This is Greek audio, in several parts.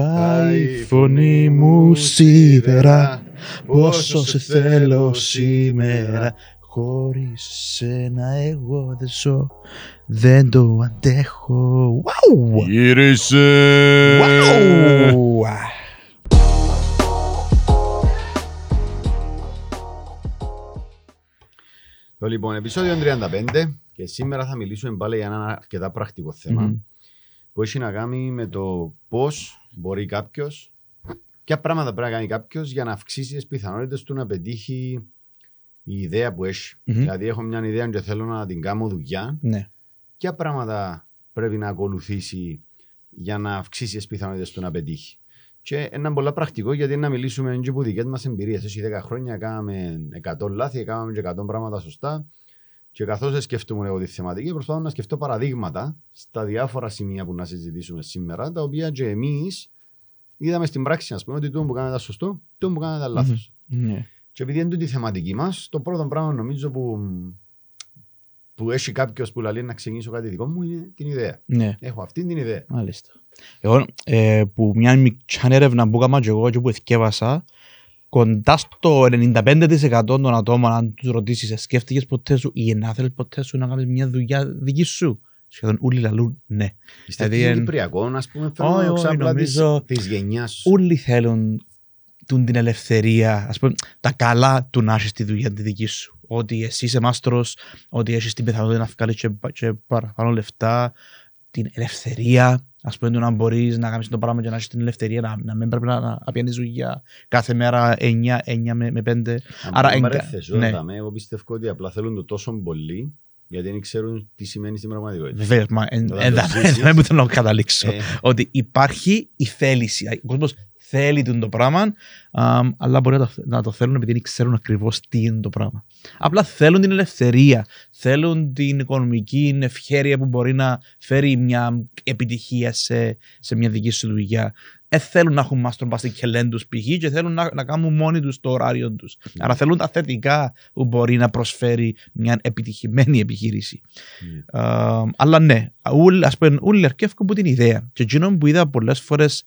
Πάει η φωνή μου σίδερα Πόσο σε θέλω σήμερα Χωρίς σένα εγώ δεν ζω Δεν το αντέχω Wow! Γύρισε! Wow! Το λοιπόν, επεισόδιο 35 και σήμερα θα μιλήσουμε πάλι για ένα αρκετά πρακτικό θέμα Μμμ. που έχει να κάνει με το πώς μπορεί κάποιος, ποια πράγματα πρέπει να κάνει κάποιος για να αυξήσει τις πιθανότητες του να πετύχει η ιδέα που έχει. Μμμ. Δηλαδή, έχω μια ιδέα και θέλω να την κάνω δουλειά. Ναι. Ποια πράγματα πρέπει να ακολουθήσει για να αυξήσει τις πιθανότητες του να πετύχει. Και ένα πολύ πρακτικό γιατί είναι να μιλήσουμε και από δικές μας εμπειρίες. Εσύ 10 χρόνια κάναμε 100 λάθη, κάναμε και 100 πράγματα σωστά. Και καθώς σκεφτούμε εγώ τη θεματική, προσπαθώ να σκεφτώ παραδείγματα στα διάφορα σημεία που να συζητήσουμε σήμερα, τα οποία και εμείς είδαμε στην πράξη, ας πούμε, ότι το που κάναμε τα σωστό, το που κάναμε τα λάθος. Ναι. Και επειδή είναι τούτη η θεματική μας, το πρώτο πράγμα νομίζω που, που έχει κάποιος που λέει να ξεκινήσω κάτι δικό μου είναι την ιδέα. Ναι. Έχω αυτή την ιδέα. Μάλιστα. Εγώ ε, που μια μικρή έρευνα που έκανα και εγώ και που εθιέβασα, κοντά στο 95% των ατόμων, αν τους ρωτήσεις, σκέφτηκες ποτέ σου ή να θέλεις ποτέ σου να κάνεις μια δουλειά δική σου; Σχεδόν όλοι λαλούν ναι. Είστε Δηλαδή, δηλαδή, εν- Κυπριακό, ας πούμε, Όχι, φαινόμενο όχι, ξάπλα νομίζω- της γενιάς σου. Όλοι θέλουν τούν την ελευθερία, ας πούμε, τα καλά του να έχεις τη δουλειά τη δική σου. Ότι εσύ είσαι μάστρος, ότι έχεις την πιθανότητα να βγάλεις και, πα- και παραπάνω λεφτά, την ελευθερία, ας πούμε, του να μπορείς να κάνεις το πράγμα και να έχεις την ελευθερία, να, να μην πρέπει να, να πιάνεις δουλειά κάθε μέρα 9, 9 με, με 5. Αν άρα μην εγκα- παρέθεσαι, ναι. δάμε, εγώ πιστεύω ότι απλά θέλουν το τόσο πολύ γιατί δεν ξέρουν τι σημαίνει στην πραγματικότητα. Βεβαίως, μα εν- Όταν εν- το εν- ζήσεις. δεν μου θέλω να καταλήξω. Ε, ότι υπάρχει η θέληση. Ο κόσμος θέλει τον το πράγμα, αμ, αλλά μπορεί να το, να το θέλουν επειδή δεν ξέρουν ακριβώς τι είναι το πράγμα. Απλά θέλουν την ελευθερία, θέλουν την οικονομική ευχέρεια που μπορεί να φέρει μια επιτυχία σε, σε μια δική σου δουλειά. Ε, θέλουν να έχουν μάστρο πας στην κελέν τους π.χ. και θέλουν να, να κάνουν μόνοι τους το ωράριο τους. Ναι. Άρα θέλουν τα θετικά που μπορεί να προσφέρει μια επιτυχημένη επιχείρηση. ναι. Α, αλλά ναι, ούλ- ας πούμε, όλοι αρκεύκουν από την ιδέα. Και εκείνο που είδα πολλές φορές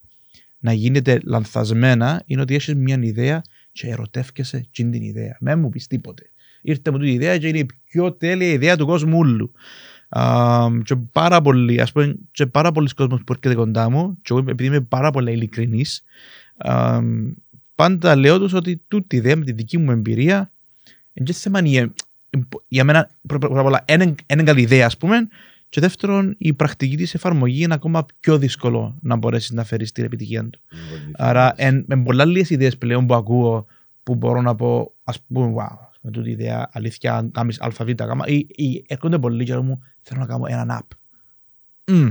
να γίνεται λανθασμένα είναι ότι έχεις μια ιδέα και ερωτεύκεσαι εκείνη την ιδέα. Με μου πεις τίποτε. Ήρθε μου την ιδέα και είναι η πιο τέλεια ιδέα του κόσμου όλου. Α, και πάρα πολλοί, ας πούμε, και πάρα πολλοί κόσμος που έρχεται κοντά μου και εγώ επειδή είμαι πάρα πολύ ειλικρινής α, πάντα λέω τους ότι τούτη ιδέα με τη δική μου εμπειρία είναι και θέμα είναι- για μένα πρώτα απ' όλα είναι είναι καλή ιδέα ας πούμε και δεύτερον η πρακτική της εφαρμογής είναι ακόμα πιο δύσκολο να μπορέσεις να φέρεις την επιτυχία του. Είναι πολύ Άρα difference. εν, με πολλά λίγες ιδέες πλέον που ακούω που μπορώ να πω ας πούμε wow με τούτη ιδέα αλήθεια αν κάνεις ΑΒ γάμα ή, ή έρχονται πολλοί και μου θέλω να κάνω έναν app. Μμ.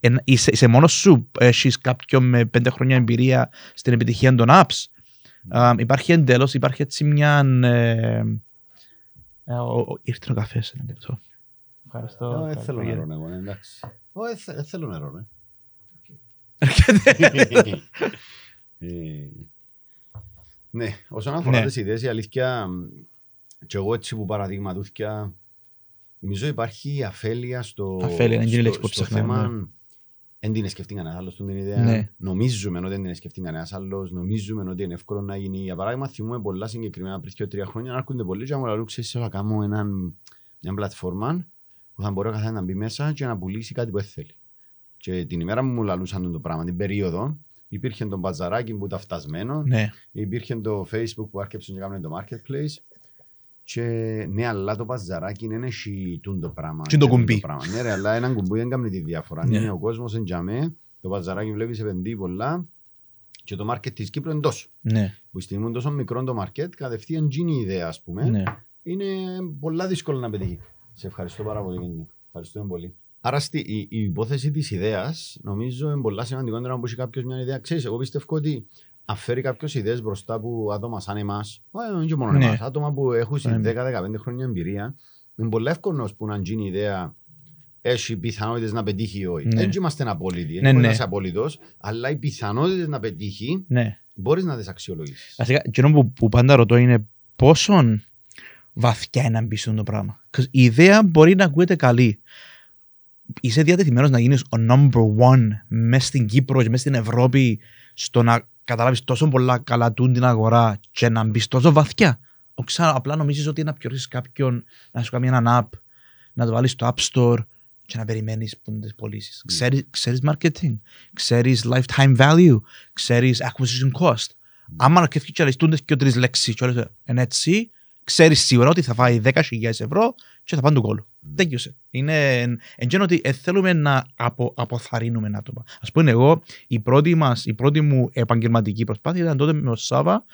Εν- είσαι, είσαι μόνος σου, έχεις κάποιον με πέντε χρόνια εμπειρία στην επιτυχία των apps. Α, υπάρχει εντέλος, υπάρχει έτσι μια... Ε, ε, ο- ο- ήρθε ο καφές ένα λεπτό. Ευχαριστώ. Ε, Δεν θέλω Ευχαριστώ, νερό, ναι, εντάξει. Ω, ε, θε- Δεν θέλω νερό, ναι. Έρχεται. Ε, Ναι, όσον αφορά Ναι. τις ιδέες, η αλήθεια, μ, και εγώ έτσι που παραδείγματούθηκια, νομίζω υπάρχει αφέλεια στο, Αφέλεια, είναι η στο- λέξη που στο ψάχναμε, θέμα δεν την σκεφτεί κανένας άλλος την ιδέα. Ναι. Νομίζουμε ότι δεν την σκεφτεί κανένας άλλος. Νομίζουμε ότι είναι εύκολο να γίνει. Για παράδειγμα, θυμούμε πολλά συγκεκριμένα πριν και τρία χρόνια να έρχονται πολλοί και να μου λένε: Ξέρεις, θέλω να κάνω έναν, μια πλατφόρμα που θα μπορεί ο καθένας να μπει μέσα και να πουλήσει κάτι που θέλει. Και την ημέρα που μου λαλούσαν το πράγμα, την περίοδο, υπήρχε το μπαζαράκι που ήταν φτασμένο, Ναι, υπήρχε το Facebook που άρχισε να κάνει το marketplace. Και ναι, αλλά το μπαζαράκι δεν έχει τούν το πράγμα. Τι είναι το και τούν κουμπί. πράγμα. Ναι, ρε, αλλά ένα κουμπί δεν κάνει τη διαφορά. Ναι. Είναι ο κόσμος εν τζαμέ, το μπαζαράκι βλέπεις επενδύει πολλά και το market της Κύπρου είναι τόσο. ναι, Που στη στιγμή είναι τόσο μικρό το market, κατευθείαν γίνει η ιδέα, ας πούμε, ναι. είναι πολλά δύσκολο να πετύχει. Σε ευχαριστώ πάρα πολύ, Γεννή. Ευχαριστούμε πολύ. Άρα στη, η, η υπόθεση της ιδέας νομίζω είναι πολλά σημαντικότερα που έχει κάποιος μια ιδέα. Ξέρεις, εγώ πιστεύω ότι αν φέρει κάποιος ιδέες μπροστά από άτομα σαν εμάς, όχι και μόνο Ναι. εμάς, άτομα που έχουν Ναι. 10-15 χρόνια εμπειρία, είναι πολύ εύκολος που να γίνει η ιδέα έχει πιθανότητες να πετύχει ή όχι. Ναι. Δεν είμαστε απόλυτοι, Ναι, δεν μπορεί ναι. να είσαι απόλυτο, αλλά οι πιθανότητες να πετύχει ναι. μπορείς να τις αξιολογήσεις. Βασικά, εκείνο που, που πάντα ρωτώ είναι πόσο βαθιά είναι να μπει στο πράγμα. 'Cause Η ιδέα μπορεί να ακούγεται καλή. είσαι διατεθειμένος να γίνεις ο number one μέσα στην Κύπρο και μέσα στην Ευρώπη στο να καταλάβεις τόσο πολλά καλά τούν την αγορά και να μπεις τόσο βαθιά. Ο ξα... Απλά νομίζεις ότι να πιωρίσεις κάποιον να σου κάνει έναν app, να το βάλεις στο App Store και να περιμένεις που είναι τις πωλήσεις. Ναι. Ξέρεις, ξέρεις marketing, ξέρεις lifetime value, ξέρεις acquisition cost. Άμα να σκεφτείς και αριστούντες και τρεις λέξεις και όλες είναι έτσι, ξέρεις σίγουρα ότι θα φάει 10.000 ευρώ και θα πάνε του κόλλου. Τέλειωσε. Είναι εν ότι ε, θέλουμε να απο, αποθαρρύνουμε άτομα. Ας πούμε εγώ, η πρώτη, μας, η πρώτη μου επαγγελματική προσπάθεια ήταν τότε με ο Σάβα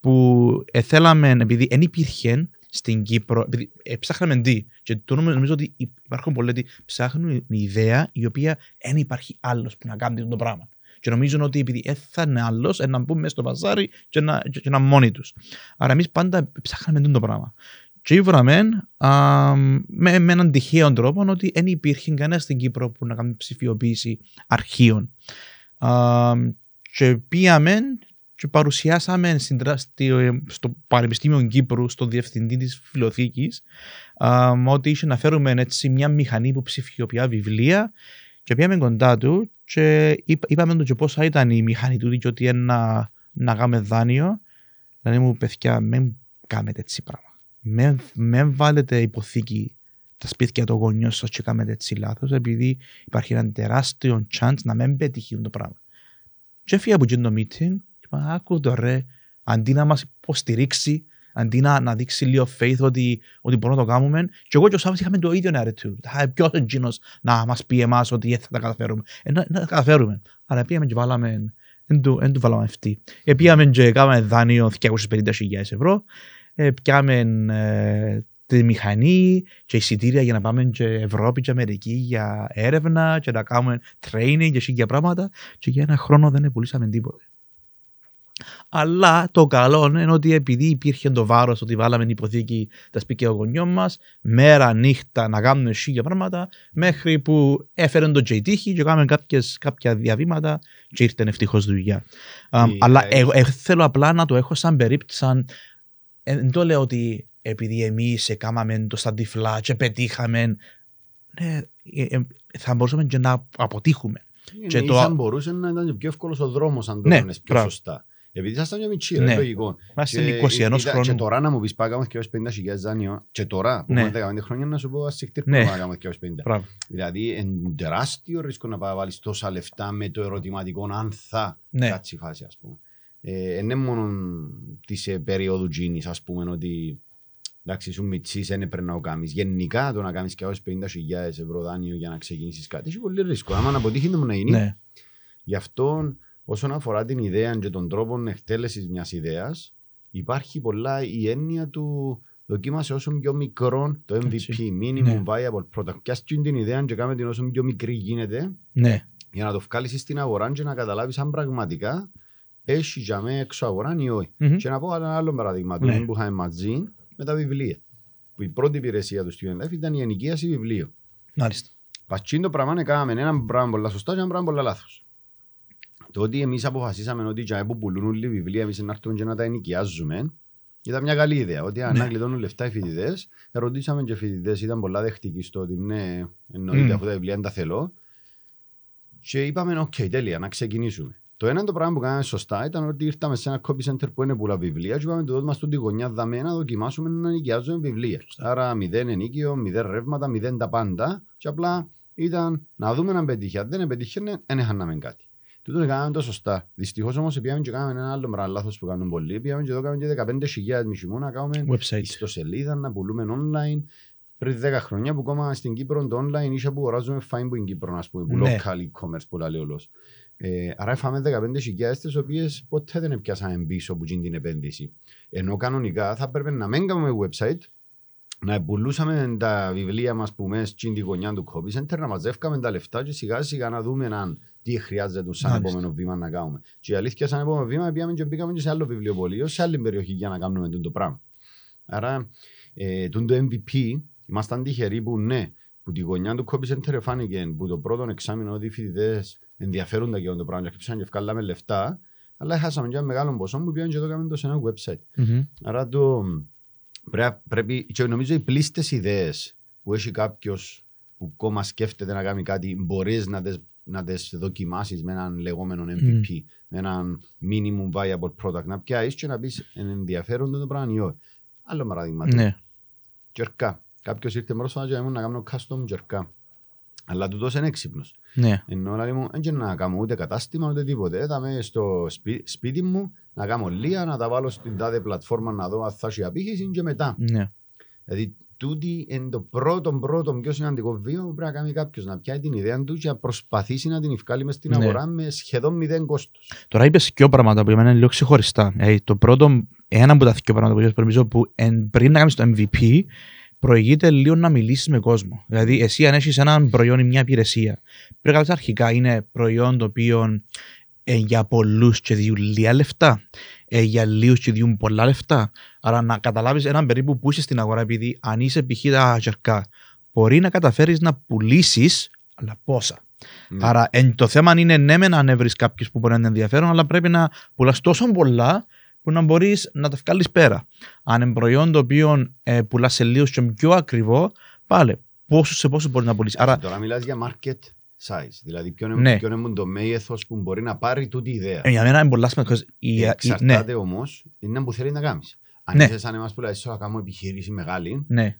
που ε, θέλαμε, επειδή δεν υπήρχε στην Κύπρο, επειδή ε, ψάχναμε τι, και το νομίζω, νομίζω ότι υπάρχουν πολλοί ότι ψάχνουν μια ιδέα η οποία δεν υπάρχει άλλος που να κάνει το πράγμα. Και νομίζουν ότι επειδή ε, θα είναι άλλος, ε, να μπουν μέσα στο παζάρι και να, και, και να μόνοι τους. Άρα εμείς πάντα ψάχναμε το πράγμα. Και ήβραμε α, με, με έναν τυχαίο τρόπο ότι δεν υπήρχε κανένας στην Κύπρο που να κάνει ψηφιοποίηση αρχείων. Α, και πήγαμε και παρουσιάσαμε στην, τρα- στη- στο Πανεπιστήμιο Κύπρου, στον διευθυντή της φιλοθήκης, α, ότι είχε να φέρουμε έτσι μια μηχανή που ψηφιοποιεί βιβλία και πήγαμε κοντά του και είπα- είπαμε του και πόσα ήταν η μηχανή του και ότι ένα να κάνουμε δάνειο. Δηλαδή μου παιδιά, μην κάνετε έτσι πράγμα. Μην, μην βάλετε υποθήκη τα σπίτια των γονιών σας και κάνετε έτσι λάθος επειδή υπάρχει ένα τεράστιο chance να μην πετύχει το πράγμα. Και έφυγα από εκείνο το meeting και είπα, άκου το ρε, αντί να μας υποστηρίξει, αντί να, να δείξει λίγο faith ότι, ότι μπορούμε να το κάνουμε. Και εγώ και ο Σάββας είχαμε το ίδιο attitude. Θα ποιος είναι εκείνος να μας πει εμάς ότι «Ε, θα τα καταφέρουμε. Ε, να, να τα καταφέρουμε. Άρα πήγαμε και βάλαμε, δεν του, εν του βάλαμε αυτή. Ε, πήγαμε και κάναμε δάνειο 250.000 ευρώ. Ε, πιάμε ε, τη μηχανή και εισιτήρια για να πάμε και Ευρώπη και Αμερική για έρευνα και να κάνουμε training και για πράγματα και για ένα χρόνο δεν πουλήσαμε τίποτε. Αλλά το καλό είναι ότι επειδή υπήρχε το βάρος ότι βάλαμε την υποθήκη τα σπίτια των γονιών μας, μέρα, νύχτα να κάνουμε σίγια πράγματα, μέχρι που έφερε το J τύχη και κάναμε κάποιες, κάποια διαβήματα και ήρθε ευτυχώς δουλειά. Α, Η- αλλά ε, εγώ, εγώ θέλω απλά να το έχω σαν περίπτωση, σαν. ε, Δεν το λέω ότι επειδή εμείς έκαναμε το στα τυφλά και πετύχαμε. Ναι, ε, ε, θα μπορούσαμε και να αποτύχουμε. Και Και το- το... μπορούσε να ήταν και πιο εύκολος ο δρόμος αν το Ναι, έκανες πιο μπράβο. σωστά. Επειδή ήσασταν μια μητσί, Ναι. ρε, λογικό. Είμαστε Και 21 είδα- Και χρόνου. τώρα να μου πεις πάμε να κάνουμε 250.000 δάνειο και τώρα που Ναι. έχουμε 15 χρόνια να σου πω ας συχτήρ που Ναι. να κάνουμε 250. Μπράβο. Δηλαδή είναι τεράστιο ρίσκο να πάει να βάλεις τόσα λεφτά με το ερωτηματικό αν θα Ναι. κάτσει η φάση ας πούμε. Ε, είναι μόνο της ε, περίοδου τζίνης ας πούμε ότι εντάξει σου μητσής δεν έπρεπε να το κάνεις. Γενικά το να κάνεις και 50.000 ευρώ δάνειο για να ξεκινήσεις κάτι έχει πολύ ρίσκο. Άμα να αποτύχει δεν να γίνει. Ναι. Γι' αυτό όσον αφορά την ιδέα και τον τρόπο εκτέλεσης μιας ιδέας υπάρχει πολλά η έννοια του δοκίμασε όσο πιο μικρό το MVP, Έτσι. minimum Ναι. viable product. Πιάσεις την ιδέα και κάμε την όσο πιο μικρή γίνεται ναι. για να το βγάλεις στην αγορά και να καταλάβεις αν πραγματικά έχει για μέ έξω αγορά ή όχι. Μμμ. Και να πω ένα άλλο παράδειγμα του Ναι. που είχαμε μαζί με τα βιβλία. Που η πρώτη υπηρεσία του Student Life ήταν η ενοικίαση βιβλίων. Μάλιστα. Πατσίν το πράγμα έκαναμε ένα πράγμα πολλά σωστά και ένα πράγμα πολλά λάθος. Το ότι εμείς αποφασίσαμε ότι για που πουλούν όλοι οι βιβλία εμείς να έρθουμε και να τα ενοικιάζουμε ήταν μια καλή ιδέα. Ότι αν Ναι. να κλειδώνουν λεφτά οι φοιτητές, ρωτήσαμε και οι φοιτητές, ήταν πολλά δεκτικοί στο ότι ναι, εννοείται Μμ. αφού τα βιβλία δεν τα θέλω. Και είπαμε, οκ, τέλεια, να ξεκινήσουμε. Το ένα το πράγμα που κάναμε σωστά ήταν ότι ήρθαμε σε ένα copy center που είναι πολλά βιβλία και είπαμε το μας τον τη γωνιά δαμέ να δοκιμάσουμε να νοικιάζουμε βιβλία. Άρα μηδέν ενοίκιο, μηδέν ρεύματα, μηδέν τα πάντα και απλά ήταν να δούμε αν πετύχει. Αν δεν πετύχει, δεν έχαναμε κάτι. Τούτο κάναμε το σωστά. Δυστυχώς όμως πήγαμε και κάναμε ένα άλλο πράγμα λάθος που κάνουν πολλοί. Πήγαμε και εδώ κάναμε και 15.000 μισημού να κάνουμε Website. ιστοσελίδα, να πουλούμε online. Πριν 10 χρόνια που ακόμα στην Κύπρο το online είχε που αγοράζουμε fine που είναι Κύπρο, ας πούμε, που Ναι. local e-commerce που λέει όλος. Ε, άρα φάμε 15.000 τις οποίες ποτέ δεν πιάσαμε πίσω που γίνει την επένδυση. Ενώ κανονικά θα έπρεπε να μην κάνουμε website, να πουλούσαμε τα βιβλία μας που μέσα στην τη γωνιά του copy center, να μαζεύκαμε τα λεφτά και σιγά σιγά να δούμε αν τι χρειάζεται σαν Μάλιστα. επόμενο βήμα να κάνουμε. Και η αλήθεια σαν επόμενο βήμα πήγαμε και μπήκαμε και σε άλλο βιβλιοπωλείο, σε άλλη περιοχή για να κάνουμε τούτο το πράγμα. Άρα, ε, τούτο MVP, ήμασταν τυχεροί που ναι, που τη γωνιά του copy center φάνηκε που το πρώτο εξάμεινο ότι οι φοιτητές ενδιαφέρονταν για το πράγμα και χτυπήσαν και βγάλαμε λεφτά, αλλά χάσαμε και ένα μεγάλο ποσό που πήγαν και το κάναμε το σε ένα website. Μμμ. Άρα το, πρέ- πρέπει, και νομίζω οι πλήστες ιδέες που έχει κάποιος που κόμμα σκέφτεται να κάνει κάτι, μπορείς να τις, να τις δοκιμάσεις με έναν λεγόμενο MVP, με έναν minimum viable product, να πιάσεις και να πεις εν ενδιαφέρον το πράγμα ή όχι. Άλλο παράδειγμα, Ναι. τζερκά. Κάποιος ήρθε πρόσφατα και μου να κάνω custom τζερκά. Αλλά τούτος είναι έξυπνος. Ναι. Ενώ λέει μου, δεν να κάνω ούτε κατάστημα ούτε τίποτε. Έδαμε στο σπί- σπίτι μου να κάνω λία, να τα βάλω στην τάδε πλατφόρμα να δω αν θα έχει απήχηση και μετά. Ναι. Δηλαδή, τούτη είναι το πρώτο, πρώτο πιο σημαντικό βήμα που πρέπει να κάνει κάποιος. Να πιάσει την ιδέα του και να προσπαθήσει να την ευκάλει μες στην Ναι. αγορά με σχεδόν μηδέν κόστος. Τώρα είπες δύο πράγματα που για μένα είναι λίγο ξεχωριστά. Ε, το πρώτο, ένα από τα δύο πράγματα που είπες, νομίζω που εν, πριν να κάνεις το MVP, προηγείται λίγο να μιλήσεις με κόσμο. Δηλαδή, εσύ αν έχεις ένα προϊόν ή μια υπηρεσία, πρέπει να ξέρεις αρχικά είναι προϊόν το οποίο ε, για πολλούς και διούν λίγα λεφτά, ε, για λίγους και διούν πολλά λεφτά. Άρα να καταλάβεις έναν περίπου που είσαι στην αγορά, επειδή αν είσαι π.χ. τα τζερκά, μπορεί να καταφέρεις να πουλήσεις, αλλά πόσα. Ναι. Άρα εν, το θέμα είναι ναι με να ανέβρει κάποιους που μπορεί να είναι ενδιαφέρον, αλλά πρέπει να πουλάς τόσο πολλά που να μπορείς να τα βγάλεις πέρα. Αν είναι προϊόν το οποίο ε, πουλάς σε λίγο και πιο ακριβό, πάλι πόσο σε πόσο μπορεί να πουλήσεις. Άρα Τώρα μιλάς για market size. Δηλαδή, ποιο είναι, Ναι. ποιο είναι το μέγεθος που μπορεί να πάρει τούτη η ιδέα. ε, για μένα είναι πολλά σημαντικό. η- η- Ναι, Εξαρτάται όμως, είναι που θέλει να κάνεις. Αν Ναι. είσαι σαν εμάς που λέει, θα κάνω επιχείρηση μεγάλη, ναι.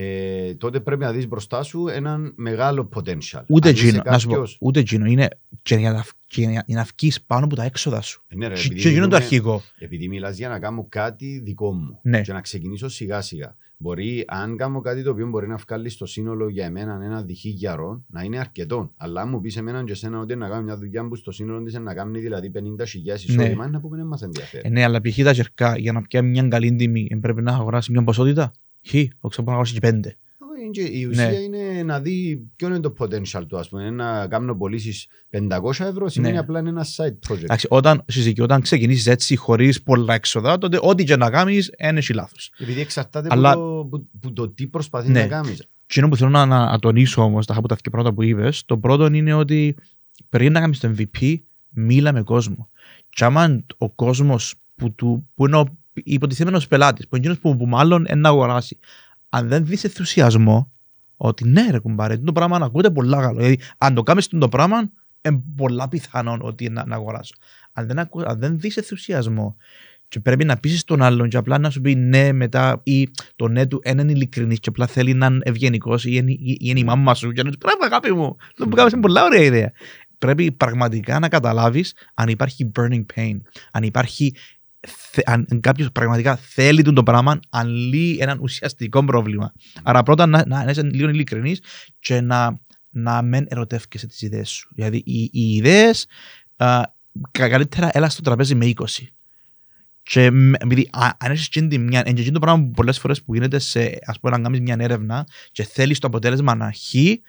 Ε, τότε πρέπει να δεις μπροστά σου έναν μεγάλο potential. Ούτε Αν είσαι εκείνο, να σου πω, κάποιος- ούτε εκείνο. Είναι και για να, και για να βγεις πάνω από τα έξοδα σου. Ναι, ρε, Και επειδή και εκείνο το μιλούμε- αρχικό. Επειδή μιλάς για να κάνω κάτι δικό μου Ναι. και να ξεκινήσω σιγά σιγά. Μπορεί, αν κάνω κάτι το οποίο μπορεί να βγάλεις στο σύνολο για εμένα ένα διχίγιαρο, να είναι αρκετό. Αλλά αν μου πεις εμένα και εσένα ότι να κάνω μια δουλειά που στο σύνολο της να κάνει δηλαδή 50.000 Ναι. εισόδημα, να πούμε δεν μας ενδιαφέρει. Ε, ναι, αλλά π.χ. τα τζερκά για να πιάνει μια καλή τιμή ε, πρέπει να αγοράσεις μια ποσότητα; Χ, όχι μπορεί να αγοράσει και πέντε. Όχι, και Η ουσία Ναι. είναι να δει ποιο είναι το potential του. Ας πούμε, να κάνω πωλήσεις 500 ευρώ σημαίνει Ναι. απλά είναι ένα side project. Εντάξει, όταν, συζητεί, όταν ξεκινήσεις έτσι χωρίς πολλά έξοδα, τότε ό,τι και να κάνεις είναι έχει λάθος. Επειδή εξαρτάται Αλλά- από, το, που, που το τι προσπαθεί Ναι. να κάνεις. Τι που θέλω να, να τονίσω όμως, τα από τα δύο πράγματα που είπες, το πρώτο είναι ότι πριν να κάνεις το MVP, μίλα με κόσμο. Και άμα ο κόσμος που, του- που είναι ο υποτιθέμενος πελάτης, που είναι εκείνος που, που μάλλον είναι να αγοράσει, αν δεν δεις ενθουσιασμό, ότι ναι, ρε κουμπάρε, το πράγμα να ακούγεται πολλά καλό. Δηλαδή, αν το κάνεις το πράγμα, είναι πολλά πιθανόν ότι να, να αγοράσω. Αν δεν, ακού, αν δεν δεις ενθουσιασμό και πρέπει να πείσεις τον άλλον και απλά να σου πει ναι μετά ή το ναι του δεν είναι ειλικρινής και απλά θέλει να είναι ευγενικός ή είναι, ή είναι η μάμα σου και να του πει πράγμα αγάπη μου. Το που κάνεις είναι πολλά ωραία ιδέα. Πρέπει πραγματικά να καταλάβεις αν υπάρχει burning pain, αν υπάρχει θε- αν κάποιος πραγματικά θέλει τον το πράγμα, αν λύει έναν ουσιαστικό πρόβλημα. Άρα πρώτα να, να είσαι λίγο ειλικρινής και να, να μην ερωτεύκεσαι τις ιδέες σου. Δηλαδή οι, οι ιδέες καλύτερα έλα στο τραπέζι με 20. Και με- επειδή α- αν έχεις εκείνη τη μια, είναι το πράγμα που πολλές φορές που γίνεται σε, ας πούμε, να κάνεις μια έρευνα και θέλεις το αποτέλεσμα να χει,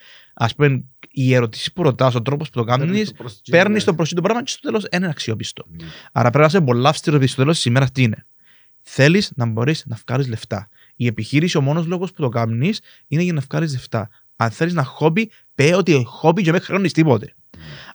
ας πούμε, οι ερωτήσεις που ρωτάς, ο τρόπος που το κάνεις, παίρνεις το προσύ το πράγμα και στο τέλος είναι αξιόπιστο. Ναι. Άρα πρέπει να είσαι πολλά αυστηρό επειδή στο τέλος της ημέρας τι είναι. Θέλεις να μπορείς να βγάλεις λεφτά. Η επιχείρηση, ο μόνος λόγος που το κάνεις είναι για να βγάλεις λεφτά. Αν θέλεις να χόμπι, πέ ότι χόμπι και με χρεώνεις τίποτε.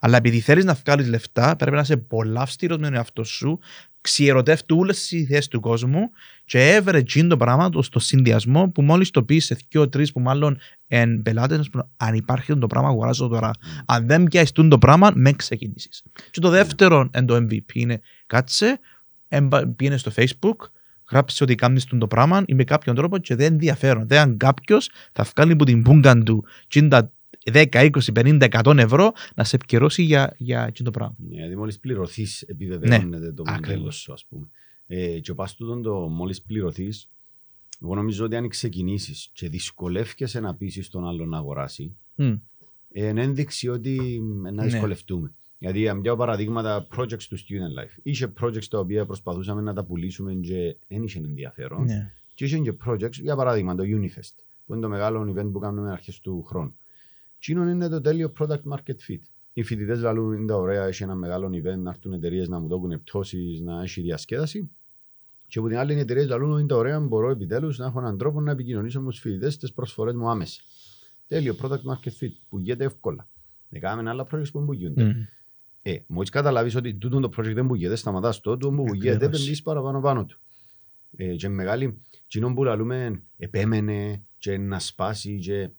Αλλά επειδή θέλεις να βγάλεις λεφτά, πρέπει να είσαι πολλά αυστηρός με τον εαυτό σου, ξιερωτεύει όλες τις ιδέες του κόσμου και έβρε εκείνο το πράγμα το στο συνδυασμό που μόλις το πεις σε δύο-τρει που μάλλον εν πελάτες, αν υπάρχει το πράγμα, αγοράζω τώρα. Αν δεν πιάσεις το πράγμα, με ξεκινήσεις. Και το δεύτερο εν το MVP είναι κάτσε, εμπα- πήγαινε στο Facebook, γράψε ότι κάνεις το πράγμα ή με κάποιον τρόπο και δεν ενδιαφέρον. Δεν κάποιος θα βγάλει από την πούγκα του 50, 10, 20, 50, 100 ευρώ να σε επικαιρώσει για, για εκείνο το πράγμα. Ναι, Δηλαδή μόλις πληρωθείς επιβεβαιώνεται το μοντέλο ακριβώς. σου ας πούμε. Ε, και πας τούτον το μόλις πληρωθείς, εγώ νομίζω ότι αν ξεκινήσεις και δυσκολεύκεσαι να πείσεις τον άλλον να αγοράσει, Μμ. ε, είναι ένδειξη ότι ε, να Ναι. δυσκολευτούμε. Γιατί αν πιάω παραδείγματα projects του student life. Είχε projects τα οποία προσπαθούσαμε να τα πουλήσουμε και δεν είχε ενδιαφέρον. Ναι. Και είχε και projects, για παράδειγμα το Unifest, που είναι το μεγάλο event που κάνουμε αρχές του χρόνου. Τι είναι το τέλειο product market fit. Οι φοιτητές λαλούν είναι τα ωραία, έχει ένα μεγάλο event, να έρθουν εταιρείες να μου δώσουν πτώσεις, να έχει διασκέδαση. Και από την άλλη οι εταιρείες λαλούν είναι τα ωραία, μπορώ επιτέλους να έχω έναν τρόπο να επικοινωνήσω με τους φοιτητές τις προσφορές μου άμεσα. Τέλειο product market fit, που γίνεται εύκολα. Δεν κάνουμε άλλα projects που μπουργιούνται. Μμ. Ε, μόλις καταλάβεις ότι τούτο το project δεν μπουγιέται, σταματάς το, το που μπουγιέται, Ακριβώς. επενδύσεις παραπάνω πάνω του. Ε, και μεγάλη, κοινό που λαλούμε, επέμενε και να σπάσει και,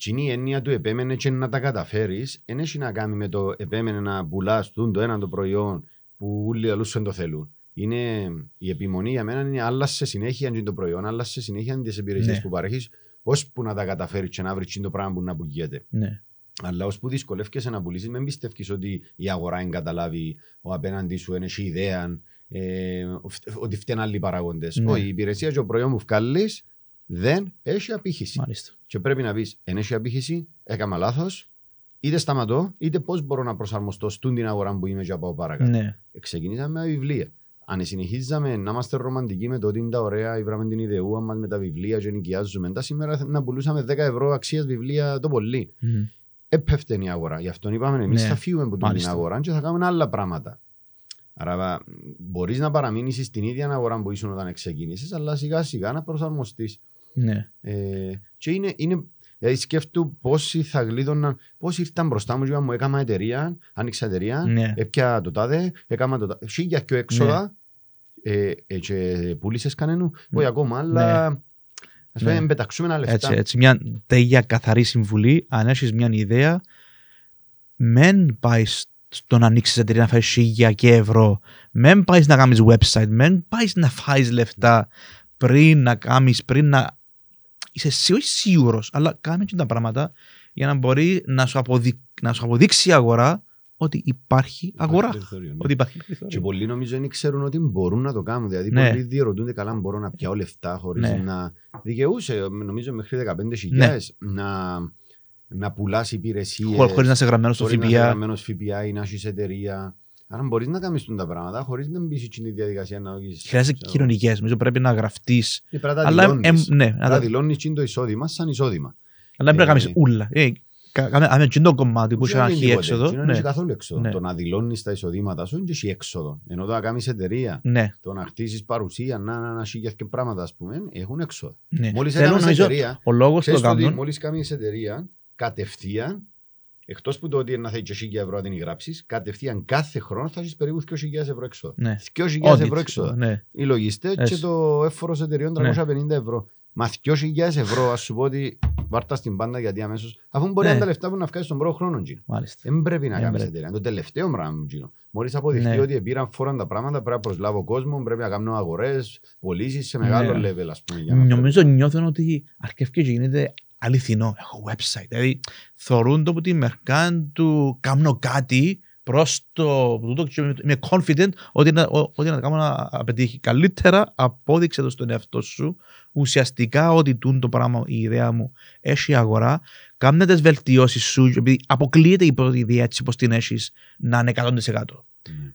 Τι είναι η έννοια του επέμενε και να τα καταφέρεις, δεν έχει να κάνει με το επέμενε να πουλάς το ένα το προϊόν που όλοι αλλούς δεν το θέλουν. Είναι, η επιμονή για μένα είναι άλλα σε συνέχεια το προϊόν, άλλα σε συνέχεια τις υπηρεσίε Ναι. που παρέχεις, ώσπου να τα καταφέρεις και να βρεις το πράγμα που να πουλιέται. Ναι. Αλλά ώσπου δυσκολεύεσαι να πουλήσεις, μην πιστεύει ότι η αγορά δεν καταλάβει, ο απέναντι σου είναι έχει ιδέα, ε, ότι φταίνουν άλλοι παράγοντε. Ναι. Όχι, η υπηρεσία και ο προϊόν που βγάλεις δεν έχει απήχηση. Μάλιστα. Και πρέπει να πεις, δεν έχει απήχηση, έκανα λάθος, είτε σταματώ, είτε πώς μπορώ να προσαρμοστώ στην την αγορά που είμαι και να πάω παρακάτω. Ναι. Ξεκινήσαμε με βιβλία. Αν συνεχίζαμε να είμαστε ρομαντικοί με το ότι είναι τα ωραία, ήβραμε την ιδεούα μας με τα βιβλία και νοικιάζουμε, τα σήμερα θα- να πουλούσαμε 10 ευρώ αξίας βιβλία το πολύ. Μμμ. Έπεφτε η αγορά. Γι' αυτό είπαμε εμείς Ναι. θα φύγουμε από την Μάλιστα. αγορά και θα κάνουμε άλλα πράγματα. Άρα μπορείς να παραμείνεις στην ίδια αγορά που ήσουν όταν ξεκίνησες, αλλά σιγά σιγά να προσαρμοστείς. Ναι. Ε, και είναι, είναι δηλαδή σκέφτου πόσοι θα γλίτωναν, πόσοι ήρθαν μπροστά μου και είπαν μου έκανα εταιρεία, άνοιξα εταιρεία, Ναι. έπια το τάδε, έκανα το τάδε. Σίγια και έξοδα ε, ε, και πουλήσες κανένου, όχι ακόμα, αλλά ας πούμε Ναι. πεταξούμε ένα λεφτά. Έτσι, έτσι, μια τέλεια καθαρή συμβουλή. Αν έχεις μια ιδέα, μεν πάεις στο να ανοίξεις εταιρεία να φάει χίλια και ευρώ. Μεν πάεις να κάνεις website. Μεν πάεις να φάει λεφτά πριν να κάνεις, πριν να. Είσαι σί- όχι σίγουρος, αλλά κάνε και τα πράγματα για να μπορεί να σου, αποδει... να σου αποδείξει η αγορά ότι υπάρχει αγορά. περιθώριο, ναι. Ότι υπάρχει Και περιθώριο. πολλοί νομίζω δεν ξέρουν ότι μπορούν να το κάνουν. Δηλαδή, Ναι. πολλοί διερωτούνται καλά, μπορώ να πιάω λεφτά χωρίς Ναι. να. Δικαιούσε, νομίζω, μέχρι 15.000 να, να πουλάς υπηρεσίε. Χωρίς να είσαι γραμμένος στο Χωρίς να είσαι ΦΠΑ. γραμμένος ΦΠΑ ή να έχεις εταιρεία. Άρα μπορείς να κάνεις τα πράγματα χωρίς να μπεις στην διαδικασία να όχι. Χρειάζεται κοινωνικές. Νομίζω πρέπει να γραφτείς. Πρέπει να τα Αλλά, δηλώνεις. εμ, ναι, Πρέπει αλλά να δηλώνεις το εισόδημα σαν εισόδημα. Αλλά δεν πρέπει να Ε, κάνεις ούλα. Ε, κα- κάμε- Άμε και το κομμάτι που Ουσία έχει δεν αρχή είναι τίποτε. έξοδο. Δεν Ναι. έχει καθόλου έξοδο. Ναι. Το να δηλώνεις τα εισοδήματα σου είναι και έχει έξοδο. Ενώ το να κάνεις εταιρεία, Ναι, το να χτίσει παρουσία, να να να σίγια και πράγματα, ας πούμε, έχουν έξοδο. ναι. Μόλις Θέλω έκανες νομίζω εταιρεία, ο λόγος που ξέρει το ότι κάνουν. μόλις κάνεις εταιρεία, κατευθείαν, εκτός που το ότι να θέλεις και 1000 ευρώ να την γράψεις, κατευθείαν κάθε χρόνο θα έχεις περίπου 2.000 ευρώ έξοδο. Ναι. 2.000 Audit, ευρώ έξοδο. Ναι, Οι λογιστές και Έτσι. το έφορος εταιρεών Ναι. 350 ευρώ. Μα 2.000 ευρώ, ας σου πω ότι βάρτα στην πάντα γιατί αμέσως. Αφού μπορεί να Ναι. είναι τα λεφτά που να βγάλει τον πρώτο χρόνο, Τζίνο. μάλιστα. Δεν πρέπει να Δεν κάνεις πρέπει. εταιρεία. Είναι το τελευταίο πράγμα, Τζίνο. Μόλις αποδειχθεί Ναι. ότι πήραν φόραν τα πράγματα, πρέπει να προσλάβω κόσμο, πρέπει να κάνω αγορές, πωλήσεις σε μεγάλο Ναι. level, ας πούμε. για να Νομίζω νιώθουν ότι αρκεύει και γίνεται αληθινό. Έχω website. Δηλαδή, θεωρούν το που τη μερκάν του κάνω κάτι προς το τούτο και είμαι confident ότι να, ο- ότι να το κάνω να πετύχει. Καλύτερα απόδειξε το στον εαυτό σου ουσιαστικά ότι τούν το πράγμα, η ιδέα μου έχει αγορά. Κάνε τις βελτιώσεις σου, επειδή αποκλείεται η πρώτη ιδέα έτσι όπως την έχεις να είναι 100%. Ναι.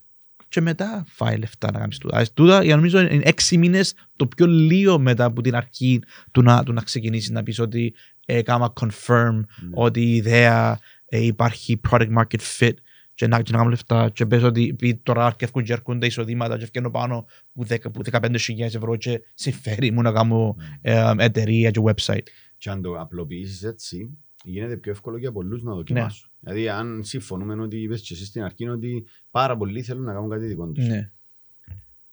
Και μετά φάει λεφτά να κάνεις τούτα. Τούτα, για νομίζω, είναι έξι μήνες το πιο λίγο μετά από την αρχή του να, του να ξεκινήσεις να πεις ότι ε, κάμα confirm Ναι. ότι η ιδέα ε, υπάρχει product market fit και να, και να κάνουμε λεφτά και πες ότι επειδή τώρα αρκεύκουν και έρχονται εισοδήματα και φτιάχνω πάνω που 10 που 15.000 ευρώ και συμφέρει μου να κάνω ε, εταιρεία και website. Και αν το απλοποιήσεις έτσι, γίνεται πιο εύκολο για πολλούς να δοκιμάσουν. Δηλαδή, αν συμφωνούμε ότι είπες και εσύ στην αρχή ότι πάρα πολλοί θέλουν να κάνουν κάτι δικό τους. Ναι.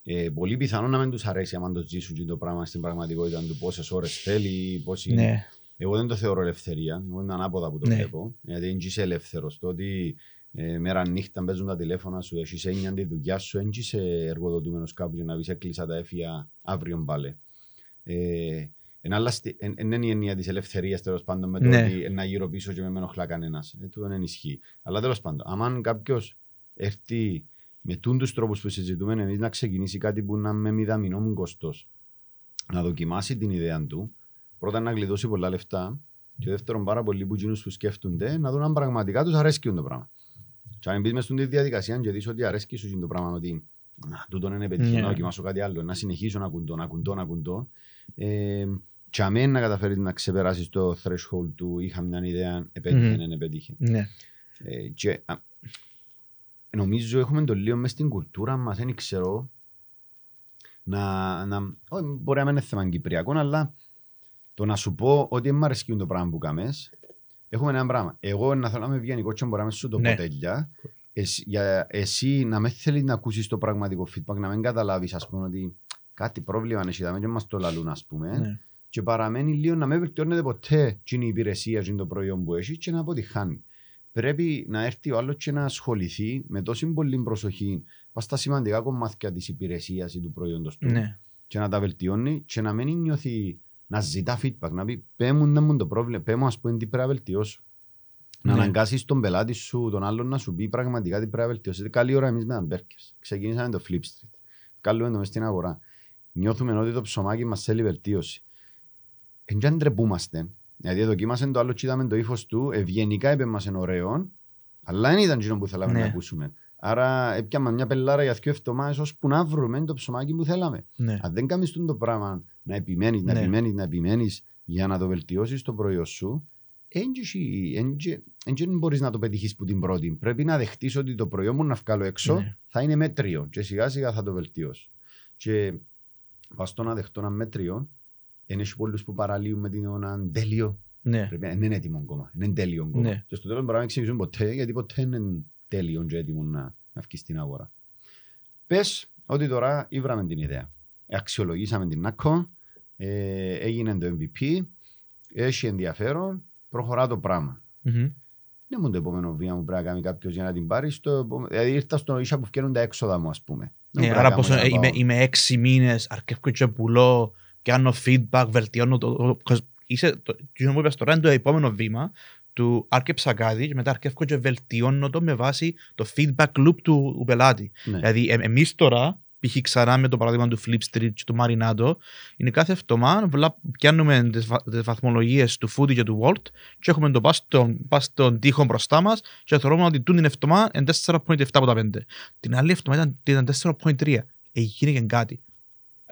Ε, πολύ πιθανό να μην τους αρέσει άμα το ζήσουν και το πράγμα στην πραγματικότητα του πόσες ώρες θέλει, πόσοι... ναι. Εγώ δεν το θεωρώ ελευθερία. Εγώ είναι ανάποδα που το Ναι. βλέπω. Γιατί δεν είσαι ελεύθερος. Το ότι ε, μέρα νύχτα παίζουν τα τηλέφωνα σου, εσύ έννοια τη δουλειά σου, δεν είσαι εργοδοτούμενος κάπου για να πεις έκλεισα τα έφυγα αύριο πάλι. Ε, εν άλλα στι- εν- εν είναι η έννοια της ελευθερίας τέλος πάντων με το Ναι. ότι να γύρω πίσω και με μένω χλά κανένας. Ε, τούτο δεν ισχύει. Αλλά τέλος πάντων, αν κάποιος έρθει με τούντους τρόπους που συζητούμε εμείς να ξεκινήσει κάτι που να είναι με μηδαμινό κοστό, να δοκιμάσει την ιδέα του, πρώτα να γλιτώσει πολλά λεφτά και δεύτερον πάρα πολλοί που γίνουν που σκέφτονται να δουν αν πραγματικά τους αρέσει το πράγμα. Και αν μπεις μες στην διαδικασία και δεις ότι αρέσει σου το πράγμα, ότι να, τούτο είναι πετυχημένο, Ναι. να δοκιμάσω κάτι άλλο, να συνεχίσω να κουντώ, να κουντώ, να κουντώ. Ε, και αμέν να καταφέρεις να ξεπεράσεις το threshold του είχα μια ιδέα, επέτυχε, Μμμ. δεν επέτυχε. ναι. Ε, και, α, νομίζω έχουμε το λίγο μες στην κουλτούρα μας, δεν ξέρω, να, να, όχι, μπορεί να μην είναι θέμα κυπριακό, αλλά το να σου πω ότι δεν μου αρέσει το πράγμα που κάνεις, έχουμε ένα πράγμα. Εγώ να θέλω να είμαι ευγενικός και μπορεί να με σου το Ναι. πω τέλεια. Εσύ, για εσύ να με θέλεις να ακούσεις το πραγματικό feedback, να μην καταλάβεις ας πούμε ότι κάτι πρόβλημα αν εσύ, και μας το λαλούν ας πούμε. ναι. Και παραμένει λίγο να μην βελτιώνεται ποτέ την υπηρεσία, και το προϊόν που έχει και να αποτυχάνει. Πρέπει να έρθει ο άλλος και να ασχοληθεί με τόση πολύ προσοχή στα σημαντικά κομμάτια της υπηρεσίας ή του προϊόντος του Ναι. και να τα βελτιώνει και να μην νιώθει να ζητά feedback, να πει πέ μου, να μου το πρόβλημα, πέ μου ας πούμε τι πρέπει να βελτιώσω. Να Ναι. αναγκάσεις τον πελάτη σου, τον άλλον να σου πει πραγματικά τι πρέπει να βελτιώσει. Καλή ώρα εμείς με τα μπέρκες. Ξεκινήσαμε το Flip Street. Καλούμε το μες στην αγορά. Νιώθουμε ότι το ψωμάκι μας θέλει βελτίωση. Εν και αν τρεπούμαστε, γιατί δοκίμασε το άλλο και είδαμε το ύφος του, ευγενικά είπε μας είναι ωραίο, αλλά δεν ήταν εκείνο που θέλαμε Ναι. να ακούσουμε. Άρα έπιαμε μια πελάρα για δύο εβδομάδες ώσπου να βρούμε το ψωμάκι που θέλαμε. Ναι. Αν δεν κάνεις το πράγμα να επιμένεις, να Ναι. επιμένεις, να επιμένεις για να το βελτιώσεις το προϊόν σου, δεν μπορείς να το πετύχεις που την πρώτη. Πρέπει να δεχτείς ότι το προϊόν μου να βγάλω έξω Ναι. θα είναι μέτριο και σιγά σιγά θα το βελτιώσω. Και πας στο να δεχτώ ένα μέτριο, είναι και πολλούς που παραλύουν με την ένα τέλειο. Ναι. Πρέπει, δεν είναι έτοιμο ακόμα. Είναι τέλειο ακόμα. Ναι. Και στο τέλος μπορεί να μην εξηγήσουν ποτέ, γιατί ποτέ δεν είναι τέλειο και έτοιμο να, να βγει στην αγορά. Πες ότι τώρα ήβραμε την ιδέα. Αξιολογήσαμε την ΝΑΚΟ, ε, έγινε το MVP, έχει ενδιαφέρον, προχωρά το πράγμα. Μμμ. Δεν μου το επόμενο βήμα που πρέπει να κάνει κάποιος για να την πάρει. Στο, επόμε- δηλαδή ήρθα στο ίσα που φτιάχνουν τα έξοδα μου, ας πούμε. Δεν Ε, πρέπει άρα να πώς, κάνω ε, για να είμαι, πάω. είμαι έξι μήνες, αρκεύω και πουλώ, κάνω feedback, βελτιώνω το... το- το- είσαι, το, το που είπες τώρα είναι το επόμενο βήμα του άρκεψα κάτι και μετά αρκεύω και βελτιώνω το με βάση το feedback loop του, του πελάτη. Ναι. Δηλαδή, ε, εμείς τώρα, π.χ. ξανά με το παράδειγμα του Flip Street και του Marinado, είναι κάθε εβδομάδα βλα- πιάνουμε τις βα, βαθμολογίες του Foodie και του Walt και έχουμε το πας στον, πας στον τοίχο μπροστά μας και θεωρούμε ότι τούτη την εβδομάδα είναι 4,7 από τα 5. Την άλλη εβδομάδα ήταν, ήταν 4,3. Έγινε και κάτι.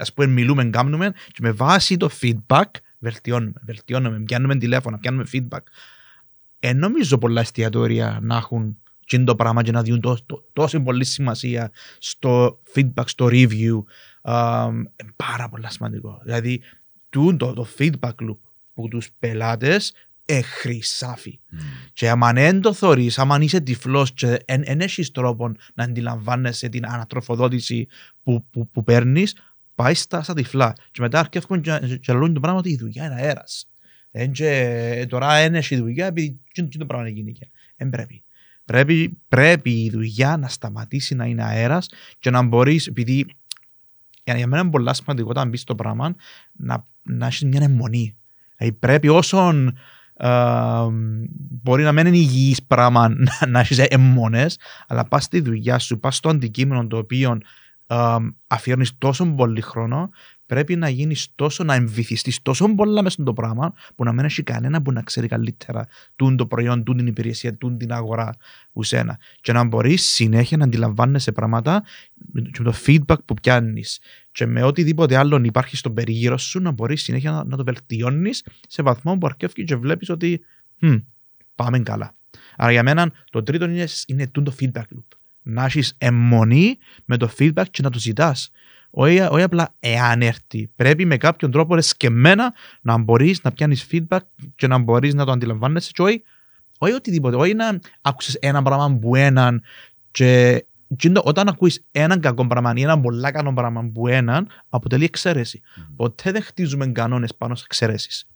Α πούμε, μιλούμε, κάνουμε και με βάση το feedback βελτιώνουμε. Βελτιώνουμε, πιάνουμε τηλέφωνα, πιάνουμε feedback. Ε, νομίζω πολλά εστιατόρια να έχουν και το πράγμα και να δίνουν τό- τό- τόσο πολύ σημασία στο feedback, στο review. Um, πάρα πολύ σημαντικό. Δηλαδή, τούτο το feedback loop που τους πελάτες ε, χρυσάφι. Μμ. Και άμα δεν το θωρείς, άμα είσαι τυφλός και δεν έχεις τρόπο να αντιλαμβάνεσαι την ανατροφοδότηση που, που, που παίρνεις, πάει στα, στα τυφλά. Και μετά αρκεύουν και, και λαλούν το πράγμα ότι η δουλειά είναι αέρας. Εν και τώρα δεν έχει δουλειά επειδή τι το πράγμα γίνει. Δεν πρέπει. Πρέπει, πρέπει η δουλειά να σταματήσει να είναι αέρας και να μπορείς, επειδή για, για μένα είναι πολύ σημαντικό όταν μπεις στο πράγμα να, να έχεις μια αιμονή. Δηλαδή πρέπει όσον ε, μπορεί να μην είναι υγιής πράγμα να, να έχεις αιμονές, αλλά πας στη δουλειά σου, πας στο αντικείμενο το οποίο ε, αφιέρνεις τόσο πολύ χρόνο, πρέπει να γίνεις τόσο, να εμβυθιστείς τόσο πολλά μέσα στο πράγμα, που να μην έχει κανένα που να ξέρει καλύτερα τούν το προϊόν, τούν την υπηρεσία, τούν την αγορά που σένα. Και να μπορείς συνέχεια να αντιλαμβάνεσαι πράγματα με το- και με το feedback που πιάνεις και με οτιδήποτε άλλο υπάρχει στον περίγυρο σου να μπορείς συνέχεια να, να το βελτιώνεις σε βαθμό που αρκεύει και βλέπεις ότι «Μμ, πάμε καλά. Άρα για μένα το τρίτο είναι, είναι τούτο το feedback loop. Να έχεις αιμονή με το feedback και να το ζητάς. Όχι, όχι απλά εάν έρθει. Πρέπει με κάποιον τρόπο εσκεμμένα να μπορείς να πιάνεις feedback και να μπορείς να το αντιλαμβάνεσαι. Και όχι, όχι οτιδήποτε. Όχι να άκουσες ένα πράγμα που έναν και και είναι το- όταν ακούεις έναν κακό πράγμα ή έναν πολλά καλό πράγμα που έναν, αποτελεί εξαίρεση. Μμ. Ποτέ δεν χτίζουμε κανόνες πάνω σε εξαιρέσεις.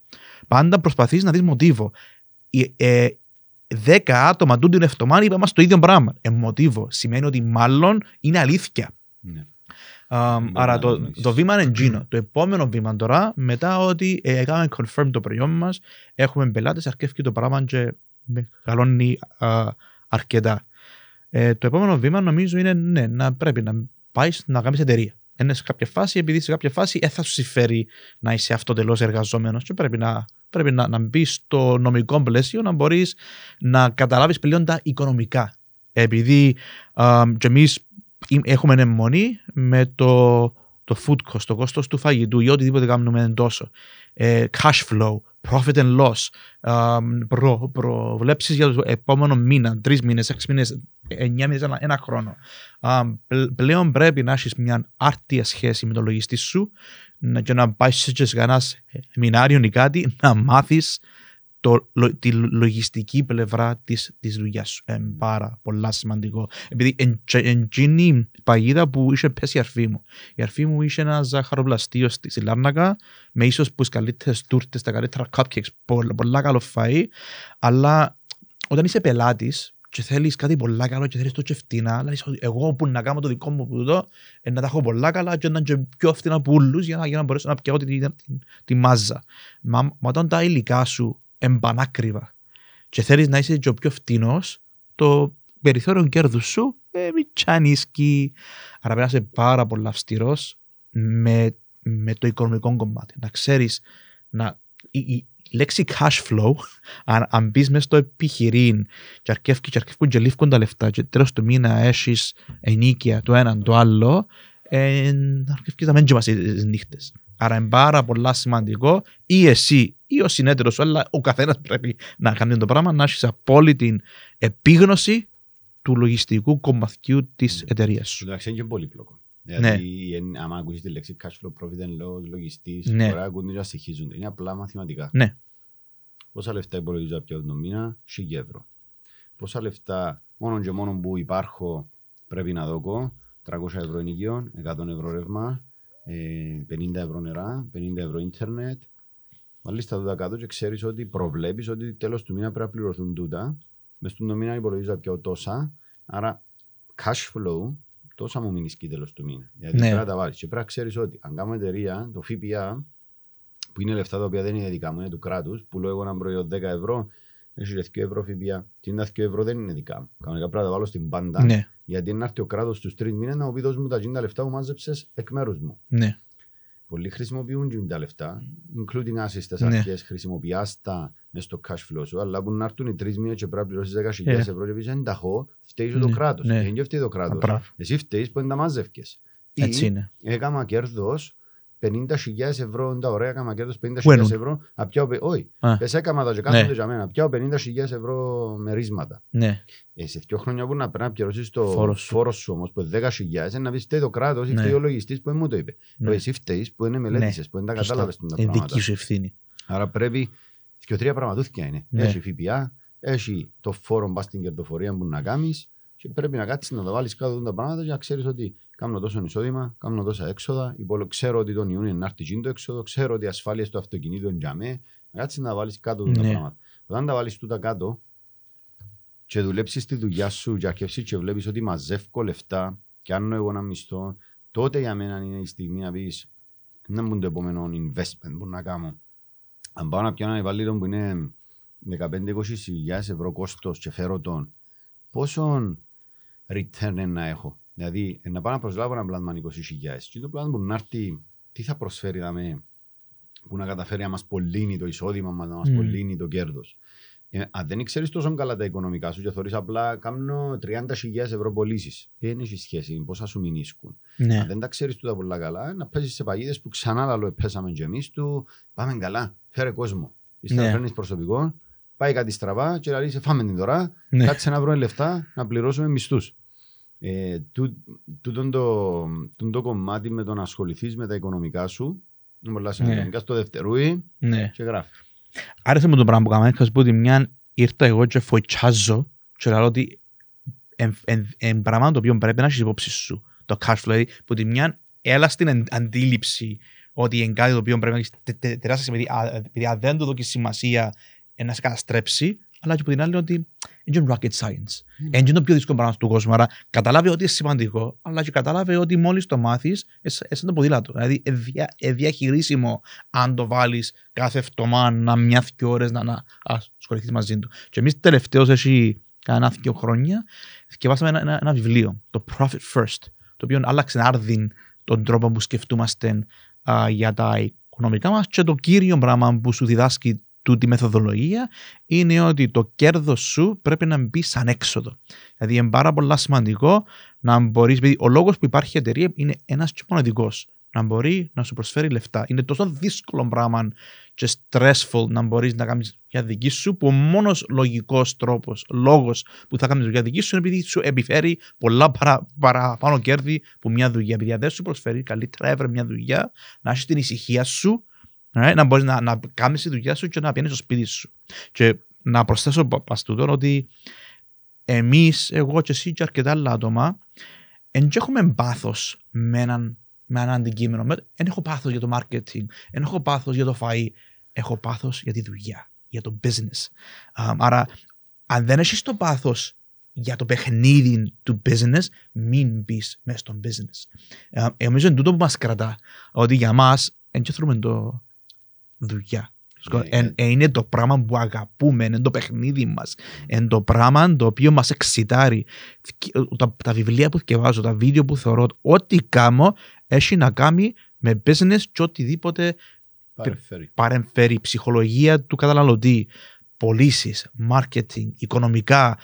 Πάντα προσπαθείς να δεις μοτίβο. Οι, ε, δέκα άτομα τούτη την εβδομάδα είπαμε το ίδιο πράγμα. Ε, μοτίβο σημαίνει ότι μάλλον είναι αλήθεια. Ναι. Α, Μπορεί άρα να το, νοήσεις. το βήμα είναι εκείνο. Το επόμενο βήμα τώρα, μετά ότι ε, έκαμε confirm το προϊόν μας, έχουμε πελάτες, αρκεύει το πράγμα και μεγαλώνει α, αρκετά. Ε, το επόμενο βήμα νομίζω είναι ναι, να πρέπει να πάεις να κάνεις εταιρεία. Είναι σε κάποια φάση, επειδή σε κάποια φάση δεν θα σου συμφέρει να είσαι αυτοτελώς εργαζόμενος και πρέπει να, πρέπει να, να μπεις στο νομικό πλαίσιο να μπορείς να καταλάβεις πλέον τα οικονομικά. Επειδή α, και εμείς έχουμε αιμονή με το, το food cost, το κόστος του φαγητού ή οτιδήποτε κάνουμε τόσο. Ε, cash flow, profit and loss, α, προ, προβλέψεις για το επόμενο μήνα, τρεις μήνες, έξι μήνες, εννιά μήνες, ένα, ένα χρόνο. Α, πλ- πλέον πρέπει να έχεις μια άρτια σχέση με το λογιστή σου να, και να πάει σε κανένα σεμινάριο ή κάτι, να μάθεις το, λο- τη λογιστική πλευρά της, της δουλειάς σου. Ε, πάρα πολλά σημαντικό. Επειδή εκείνη η παγίδα που είχε πέσει η αρφή μου. Η αρφή μου είχε ένα ζαχαροπλαστείο στη, στη Λάρνακα με ίσως που τις καλύτερες τούρτες, τα καλύτερα cupcakes, πολλά, πολλά καλό φαΐ, αλλά όταν είσαι πελάτης και θέλεις κάτι πολλά καλό και θέλεις το και φτηνά, αλλά είσαι ότι εγώ που να κάνω το δικό μου που το, ε, να τα έχω πολλά καλά και να είναι και πιο φτηνά από όλους για να, για να μπορέσω να πιάω τη, τη, τη, τη μάζα. Μα, μα όταν τα υλικά σου εμπανάκριβα και θέλεις να είσαι και ο πιο φτηνός, το περιθώριο κέρδους σου ε, μητσάνισκει. Άρα πρέπει να είσαι πάρα πολύ αυστηρός με, με το οικονομικό κομμάτι. Να ξέρεις να, η, η, η λέξη cash flow, αν, αν μπεις μέσα στο επιχειρήν και αρκεύκουν και, αρκεύκουν και λήφκουν τα λεφτά και τέλος του μήνα έχεις ενίκεια το έναν το άλλο, ε, αρκεύκεις να μην κοιμάσαι τις νύχτες. Άρα είναι πάρα πολύ σημαντικό ή εσύ ή ο συνέτερο σου, αλλά ο καθένας πρέπει να κάνει το πράγμα, να έχεις απόλυτη επίγνωση του λογιστικού κομματιού της εταιρείας σου. Εντάξει, είναι και πολύπλοκο. Ναι. Δηλαδή, εν- άμα ακούσεις τη λέξη cash flow profit and loss, λογιστής, Ναι. μπορεί να ακούνε και να στοιχίζονται. Είναι απλά μαθηματικά. Ναι. Πόσα λεφτά υπολογίζω πια τον μήνα, 1000 ευρώ. Πόσα λεφτά μόνο και μόνο που υπάρχω πρέπει να δω 300 ευρώ ενοικίων, 100 ευρώ ρεύμα, ε, 50 ευρώ νερά, 50 ευρώ ίντερνετ. Βάλεις τα τούτα κάτω και ξέρεις ότι προβλέπεις ότι τέλος του μήνα πρέπει να πληρωθούν τούτα. Μες στον μήνα υπολογίζω πια τόσα. Άρα cash flow τόσα μου μείνει σκή τέλος του μήνα. Γιατί Ναι. πρέπει να τα βάλεις. Και πρέπει να ξέρεις ότι αν κάνω εταιρεία, το ΦΠΑ, που είναι λεφτά τα οποία δεν είναι δικά μου, είναι του κράτους, που λέω εγώ ένα προϊόν 10 ευρώ, έχει ρε 2 ευρώ ΦΠΑ. Τι είναι τα 2 ευρώ δεν είναι δικά μου. Κανονικά πρέπει να τα βάλω στην πάντα. Ναι, Γιατί να έρθει ο κράτος στους τρεις μήνες να μου πει δώσ' μου τα 50 λεφτά που μάζεψες εκ μέρους μου. ναι, Πολλοί χρησιμοποιούν 50 λεφτά, including άσυστε Ναι. αρχές, χρησιμοποιάς τα μέσα στο cash flow σου. Αλλά που να έρθουν οι τρεις μήνε και πρέπει να πληρώσεις 10.000 Ε. ευρώ και πεις δεν τα έχω, φταίει και το Ναι, κράτος. ναι. Δεν και φταίει το κράτος. Μπράβο. Εσύ φταίεις που δεν τα μάζευκες. έτσι είναι. Έκανα κέρδος 50.000 ευρώ, είναι τα ωραία, έκανα κέρδος 50.000 Πού εννοούν; ευρώ. να πιάω πε- Όχι, Α. πες έκανα τα και Ναι. κάθονται για μένα. Πιάω 50.000 ευρώ μερίσματα. Ναι, Ε, σε δύο χρόνια που να πρέπει να πληρώσεις το Φόρος σου. φόρος σου όμως που είναι 10.000 είναι να πεις φταίει το κράτος ή Ναι. φταίει ο λογιστής που δεν μου το είπε. ναι. Ναι. Εσύ φταίεις που είναι μελέτησες, που δεν τα Σωστά. κατάλαβες τα Είναι πράγματα. δική σου ευθύνη. Άρα πρέπει και τρία πραγματούθηκια είναι. Ναι. Έχει ΦΠΑ, έχει το φόρο μπας στην κερδοφορία που να κάνεις και πρέπει να κάτσεις να τα βάλεις κάτω τα πράγματα και να ξέρεις ότι κάνω τόσο εισόδημα, κάνω τόσα έξοδα, υπολο... ξέρω ότι τον Ιούνιο να έρθει εκείνο το έξοδο, ξέρω ότι η ασφάλεια στο αυτοκίνητο είναι για μέ, να κάτσεις να τα βάλεις κάτω τα Ναι. πράγματα. Όταν τα βάλεις τούτα κάτω και δουλέψεις τη δουλειά σου και αρχίσεις και βλέπεις ότι μαζεύω λεφτά και κάνω εγώ ένα μισθό, τότε για μένα είναι η στιγμή να πεις να μπουν το επόμενο investment που να κάνω. Αν πάω να πιάνω ένα υπαλλήλο που είναι 15-20 ευρώ κόστος και φέρω τον, πόσο return είναι να έχω; Δηλαδή, ε, να πάω να προσλάβω ένα πλάσμα 20.000 και το πλάσμα που να έρθει, τι θα προσφέρει δαμε, που να καταφέρει να μας πωλύνει το εισόδημα μας, να μας Μμμ. πωλύνει το κέρδος. Ε, αν δεν ξέρεις τόσο καλά τα οικονομικά σου και θεωρείς απλά κάνω 30.000 ευρώ πωλήσεις, δεν έχεις σχέση πόσα σου μηνίσκουν. Ναι, Αν δεν τα ξέρεις τούτα πολλά καλά, να πέσει σε παγίδες που ξανά λαλό πέσαμε και εμείς του. Πάμε καλά, φέρε κόσμο. Ύστερα Ναι. φέρνεις προσωπικό, πάει κάτι στραβά και λέει: Σε φάμε την τώρα, ναι. κάτσε να βρούμε λεφτά να πληρώσουμε μισθούς. Ε, τού- τούτον το, τούτον το κομμάτι με το να ασχοληθείς με τα οικονομικά σου είναι πολλά σημαντικό. Ναι. Μπήκα στο δευτερούι ναι. και γράφεις. Άρεσε μου το πράγμα που κάναμε. Θα σου πω ότι μια ήρθα εγώ και φοητσάζω και λέω ότι είναι πράγμα το οποίο πρέπει να έχεις υπόψη σου. Το cash flow, δηλαδή που τη μια έλα στην εν- αντίληψη ότι είναι κάτι το οποίο πρέπει να έχεις τε- τε- τεράστια σημασία, α, επειδή αν δεν το δώσει σημασία ε, να σε καταστρέψει, αλλά και από την άλλη ότι είναι rocket science. Είναι το πιο δύσκολο πράγμα του κόσμου. Άρα καταλάβει ότι είναι σημαντικό, αλλά και καταλάβει ότι μόλις το μάθεις, εσύ το ποδήλατο. Δηλαδή, είναι δια- είναι διαχειρίσιμο αν το βάλεις κάθε εβδομάδα μια δύο ώρες να, να ασχοληθείς μαζί του. Και εμείς τελευταίως, έχει κανένα δύο χρόνια, διαβάσαμε ένα, ένα, ένα βιβλίο, το Profit First, το οποίο άλλαξε άρδιν τον τρόπο που σκεφτούμαστε α, για τα οικονομικά μας και το κύριο πράγμα που σου διδάσκει τούτη μεθοδολογία είναι ότι το κέρδος σου πρέπει να μπει σαν έξοδο. Δηλαδή είναι πάρα πολύ σημαντικό να μπορείς, επειδή ο λόγος που υπάρχει η εταιρεία είναι ένας και μοναδικό. Να μπορεί να σου προσφέρει λεφτά. Είναι τόσο δύσκολο πράγμα και stressful να μπορείς να κάνεις για δική σου, που ο μόνος λογικός τρόπος, λόγος που θα κάνεις για δική σου είναι επειδή σου επιφέρει πολλά παρα, παραπάνω κέρδη που μια δουλειά. Επειδή αν δεν σου προσφέρει, καλύτερα έβρε μια δουλειά, να έχεις την ησυχία σου Right? Να μπορείς να, να κάνεις τη δουλειά σου και να πιένεις στο σπίτι σου. Και να προσθέσω πα- πας τούτον ότι εμείς, εγώ και εσύ και αρκετά άλλα άτομα, δεν έχουμε πάθος με έναν, με έναν αντικείμενο. Με- Δεν έχω πάθος για το marketing, δεν έχω πάθος για το φαΐ. Έχω πάθος για τη δουλειά, για το business. Α, άρα, αν δεν έχεις το πάθος για το παιχνίδι του business, μην μπεις μέσα στο business. Ε, ε, νομίζω είναι τούτο που μας κρατά. Ότι για μας, δεν θέλουμε το δουλειά. Ναι, Εν- ε, είναι το πράγμα που αγαπούμε, είναι το παιχνίδι μας. Είναι το πράγμα το οποίο μας εξητάρει. Τα, τα βιβλία που διαβάζω, τα βίντεο που θεωρώ, ό,τι κάνω έχει να κάνει με business και οτιδήποτε Παρεφέρει. παρεμφέρει ψυχολογία του καταναλωτή, πωλήσεις, marketing, οικονομικά,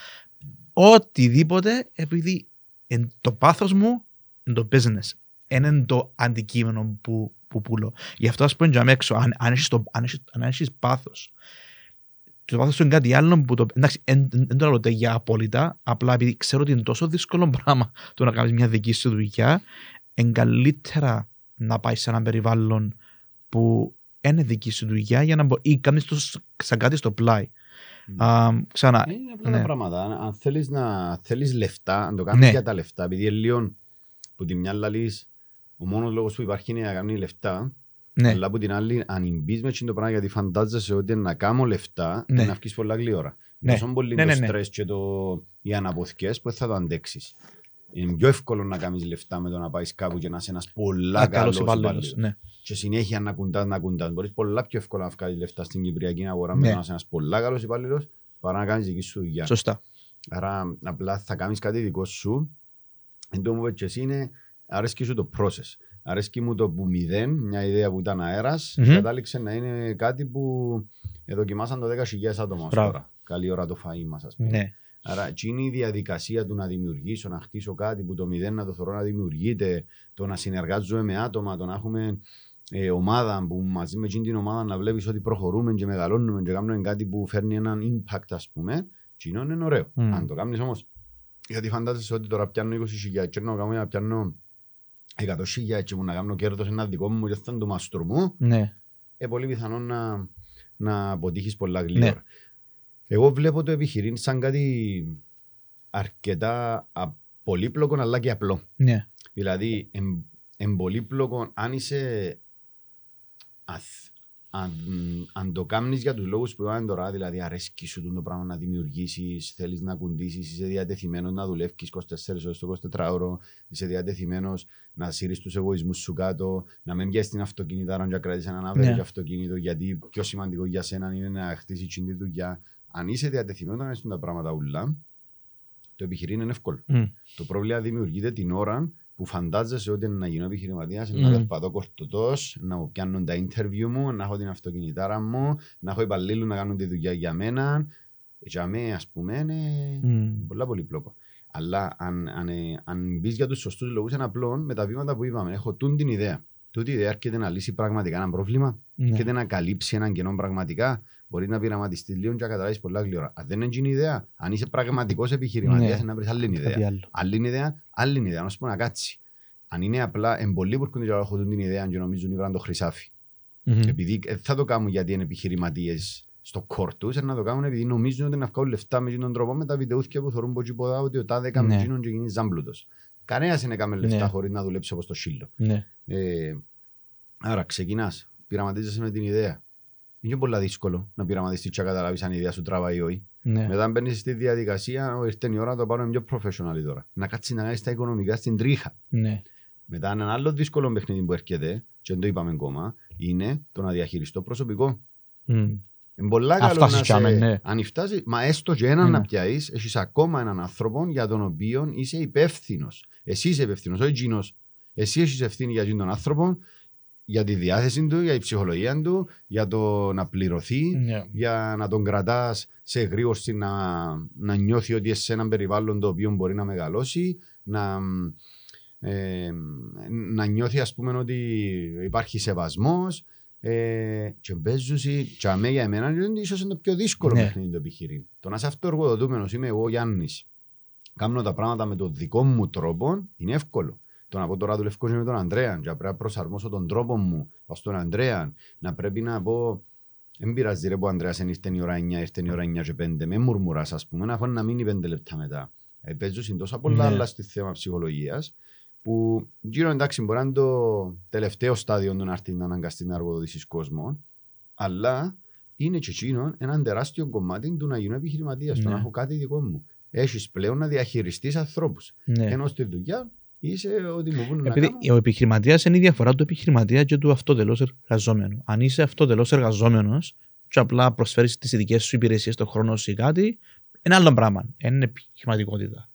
οτιδήποτε, επειδή εν το πάθος μου είναι το business. Είναι το αντικείμενο που, που πουλώ. Γι' αυτό ας πούμε για μέ έξω, αν, αν, έχεις το, αν, έχεις, αν έχεις πάθος, το πάθος σου είναι κάτι άλλο που το... Εντάξει, δεν το λέω ούτε για απόλυτα, απλά επειδή ξέρω ότι είναι τόσο δύσκολο πράγμα το να κάνεις μια δική σου δουλειά, είναι καλύτερα να πάει σε ένα περιβάλλον που είναι δική σου δουλειά για να μπορεί, ή κάνεις το σ- σαν κάτι στο πλάι. Mm. Α, ξανά, Ε, Είναι απλά ναι. τα πράγματα. Αν, αν θέλεις, να, θέλεις λεφτά, αν το κάνεις Ναι. για τα λεφτά, επειδή είναι λίγο που τη μια λαλείς, ο μόνος λόγος που υπάρχει είναι να κάνει λεφτά, ναι, αλλά από την άλλη, αν μπεις με εκείνο το πράγμα γιατί φαντάζεσαι ότι να κάνω λεφτά, Ναι. να βγεις πολλά γλύωρα. Ναι. Τόσο πολύ Ναι, το ναι, ναι. στρες και το, οι αναποθκές που θα το αντέξεις. Είναι πιο εύκολο να κάνεις λεφτά με το να πάεις κάπου και να είσαι ένας πολλά Α, καλός καλός υπάλληλος, υπάλληλος. ναι. Και συνέχεια να κουντάς, να κουντάς. Μπορείς πολλά πιο εύκολα να βγάλεις λεφτά στην Κυπριακή αγορά με Ναι. το να είσαι ένας πολλά καλός υπάλληλος παρά να κάνεις δική σου δουλειά. Σωστά. Άρα απλά θα κάνεις κάτι δικό σου. Εν τω μου είπες και εσύ είναι, αρέσκει σου το process. Αρέσκει μου το που μηδέν, μια ιδέα που ήταν αέρας, Μμμ. και κατάληξε να είναι κάτι που δοκιμάσαν το 10.000 άτομα ως Μπράβο. τώρα. Καλή ώρα το φαΐ μας, ας πούμε. Ναι. Άρα, εκεί είναι η διαδικασία του να δημιουργήσω, να χτίσω κάτι που το μηδέν να το θεωρώ να δημιουργείται, το να συνεργάζομαι με άτομα, το να έχουμε ε, ομάδα που μαζί με εκείνη την ομάδα να βλέπεις ότι προχωρούμε και μεγαλώνουμε και κάνουμε κάτι που φέρνει έναν impact, ας πούμε. Εκείνο είναι ωραίο. Μμ. Αν το κάνεις όμως, γιατί φαντάζεσαι ότι τώρα πιάνω 20.000 και να κάνω να πιάνω 100.000 και που να κάνω κέρδος ένα δικό μου και θα είναι του μαστρού μου, Ναι. ε, πολύ πιθανό να, να αποτύχεις πολλά Ναι. γλύωρα. Εγώ βλέπω το επιχειρήν σαν κάτι αρκετά α, πολύπλοκο αλλά και απλό. Ναι. Δηλαδή, εμ, εμ πολύπλοκο, αν είσαι. αθ- αν, αν το κάνεις για τους λόγους που είπαμε τώρα, δηλαδή αρέσκει σου το πράγμα να δημιουργήσεις, θέλεις να κουντήσεις, είσαι διατεθειμένος να δουλεύεις 24 ώρες το 24ωρο, είσαι διατεθειμένος να σύρεις τους εγωισμούς σου κάτω, να μην πιέσεις την αυτοκίνητα, να κρατήσεις έναν αβέρι Ναι. αυτοκίνητο, γιατί πιο σημαντικό για σένα είναι να χτίσεις την δουλειά. Αν είσαι διατεθειμένος να κάνεις τα πράγματα ούλα, το επιχειρήν είναι εύκολο. Μμ. Το πρόβλημα δημιουργείται την ώρα που φαντάζεσαι ότι να γίνω επιχειρηματίας, Μμμ. να περπατώ κορτωτός, να μου πιάνουν τα interview μου, να έχω την αυτοκινητάρα μου, να έχω υπαλλήλους να κάνουν τη δουλειά για μένα. Για μένα, ας πούμε, είναι Μμ. πολλά πολύπλοκο. Αλλά αν, αν, ε, αν μπεις για τους σωστούς λόγους, είναι απλό με τα βήματα που είπαμε. Έχω τούν την ιδέα. Τούτη η ιδέα έρχεται να λύσει πραγματικά ένα πρόβλημα, Ναι. έρχεται να καλύψει έναν κενό πραγματικά. Μπορεί να πειραματιστεί λίγο και να καταλάβεις πολλά γλυόρα. Αν δεν είναι εκείνη η ιδέα, αν είσαι πραγματικός επιχειρηματίας, Ναι. να βρεις άλλη ιδέα. Κάτι άλλο. Άλλη ιδέα, άλλη ιδέα, να σου πω να κάτσει. Αν είναι απλά εμπολί που έρχονται και έχουν την ιδέα και νομίζουν ότι το χρυσάφι. Μμμ. Επειδή ε, θα το κάνουν γιατί είναι επιχειρηματίες στο κόρ τους, να το κάνουν επειδή νομίζουν ότι να βγάλουν λεφτά με αυτόν τον τρόπο με τα βιντεούθια που θεωρούν πολύ ποδά ότι ο τάδε έκανε Ναι. εκείνον και γίνει ζάμπλουτος. Κανένας δεν έκαμε λεφτά Ναι. χωρίς να δουλέψει όπως το σύλλο. Ναι. Ε, άρα ξεκινάς, πειραματίζεσαι με την ιδέα. Είναι πολύ δύσκολο να πειραματιστείς και να καταλάβεις αν η ιδέα σου τραβάει ή όχι. Ναι. Μετά μπαίνεις στη διαδικασία, «Ω, ήρθε η ώρα να το πάρουμε πιο professional τώρα. Να κάτσεις να κάνεις τα οικονομικά στην τρίχα. Ναι. Μετά ένα άλλο δύσκολο παιχνίδι που έρχεται, και δεν το είπαμε ακόμα, είναι το να διαχειριστώ προσωπικό. Μμ. Είναι πολλά Αν καλό να φτάσεις κιάμε, σε... ναι. Αν φτάσει, μα έστω και έναν Ναι. να πιάσεις, έχεις ακόμα έναν άνθρωπο για τον οποίο είσαι υπεύθυνος. Εσύ είσαι υπεύθυνο, όχι εκείνος. Εσύ έχεις ευθύνη για εκείνον τον άνθρωπο, για τη διάθεση του, για η ψυχολογία του, για το να πληρωθεί, Ναι. για να τον κρατάς σε γρήγορση να, να νιώθει ότι είσαι σε έναν περιβάλλον το οποίο μπορεί να μεγαλώσει, να, ε, να νιώθει ας πούμε ότι υπάρχει σεβασμός ε, και παίζουσι και αμέ για εμένα είναι ίσως είναι το πιο δύσκολο Ναι. παιχνίδι το επιχειρήν. Το να είσαι αυτοεργοδοτούμενος είμαι εγώ Γιάννης κάνω τα πράγματα με τον δικό μου τρόπο είναι εύκολο. Το να πω τώρα δουλεύω με τον Αντρέα, και πρέπει να προσαρμόσω τον τρόπο μου ως τον Αντρέα, να πρέπει να πω δεν πειράζει ρε που ο Ανδρέας ήρθε η ώρα 9, ήρθε η ώρα 9 και 5, με μουρμουράς ας πούμε, να φάνε να μείνει 5 λεπτά μετά. Ε, παίζουν τόσα πολλά Ναι. άλλα στη θέμα ψυχολογίας, που γύρω εντάξει μπορεί να είναι το τελευταίο στάδιο του να έρθει να αναγκαστεί να εργοδοτήσεις κόσμο, αλλά είναι και εκείνο ένα τεράστιο κομμάτι του να γίνω επιχειρηματίας, το Ναι. να έχω κάτι δικό μου. Έχεις πλέον να διαχειριστείς ανθρώπους. Ναι. Ενώ στη δουλειά είσαι ότι μου πούνε να Επειδή κάνω. ο επιχειρηματίας είναι η διαφορά του επιχειρηματία και του αυτοτελώς εργαζόμενου. Αν είσαι αυτοτελώς εργαζόμενος, και απλά προσφέρεις τις ειδικές σου υπηρεσίες, το χρόνο σου ή κάτι, είναι άλλο πράγμα. Δεν Είναι επιχειρηματικότητα.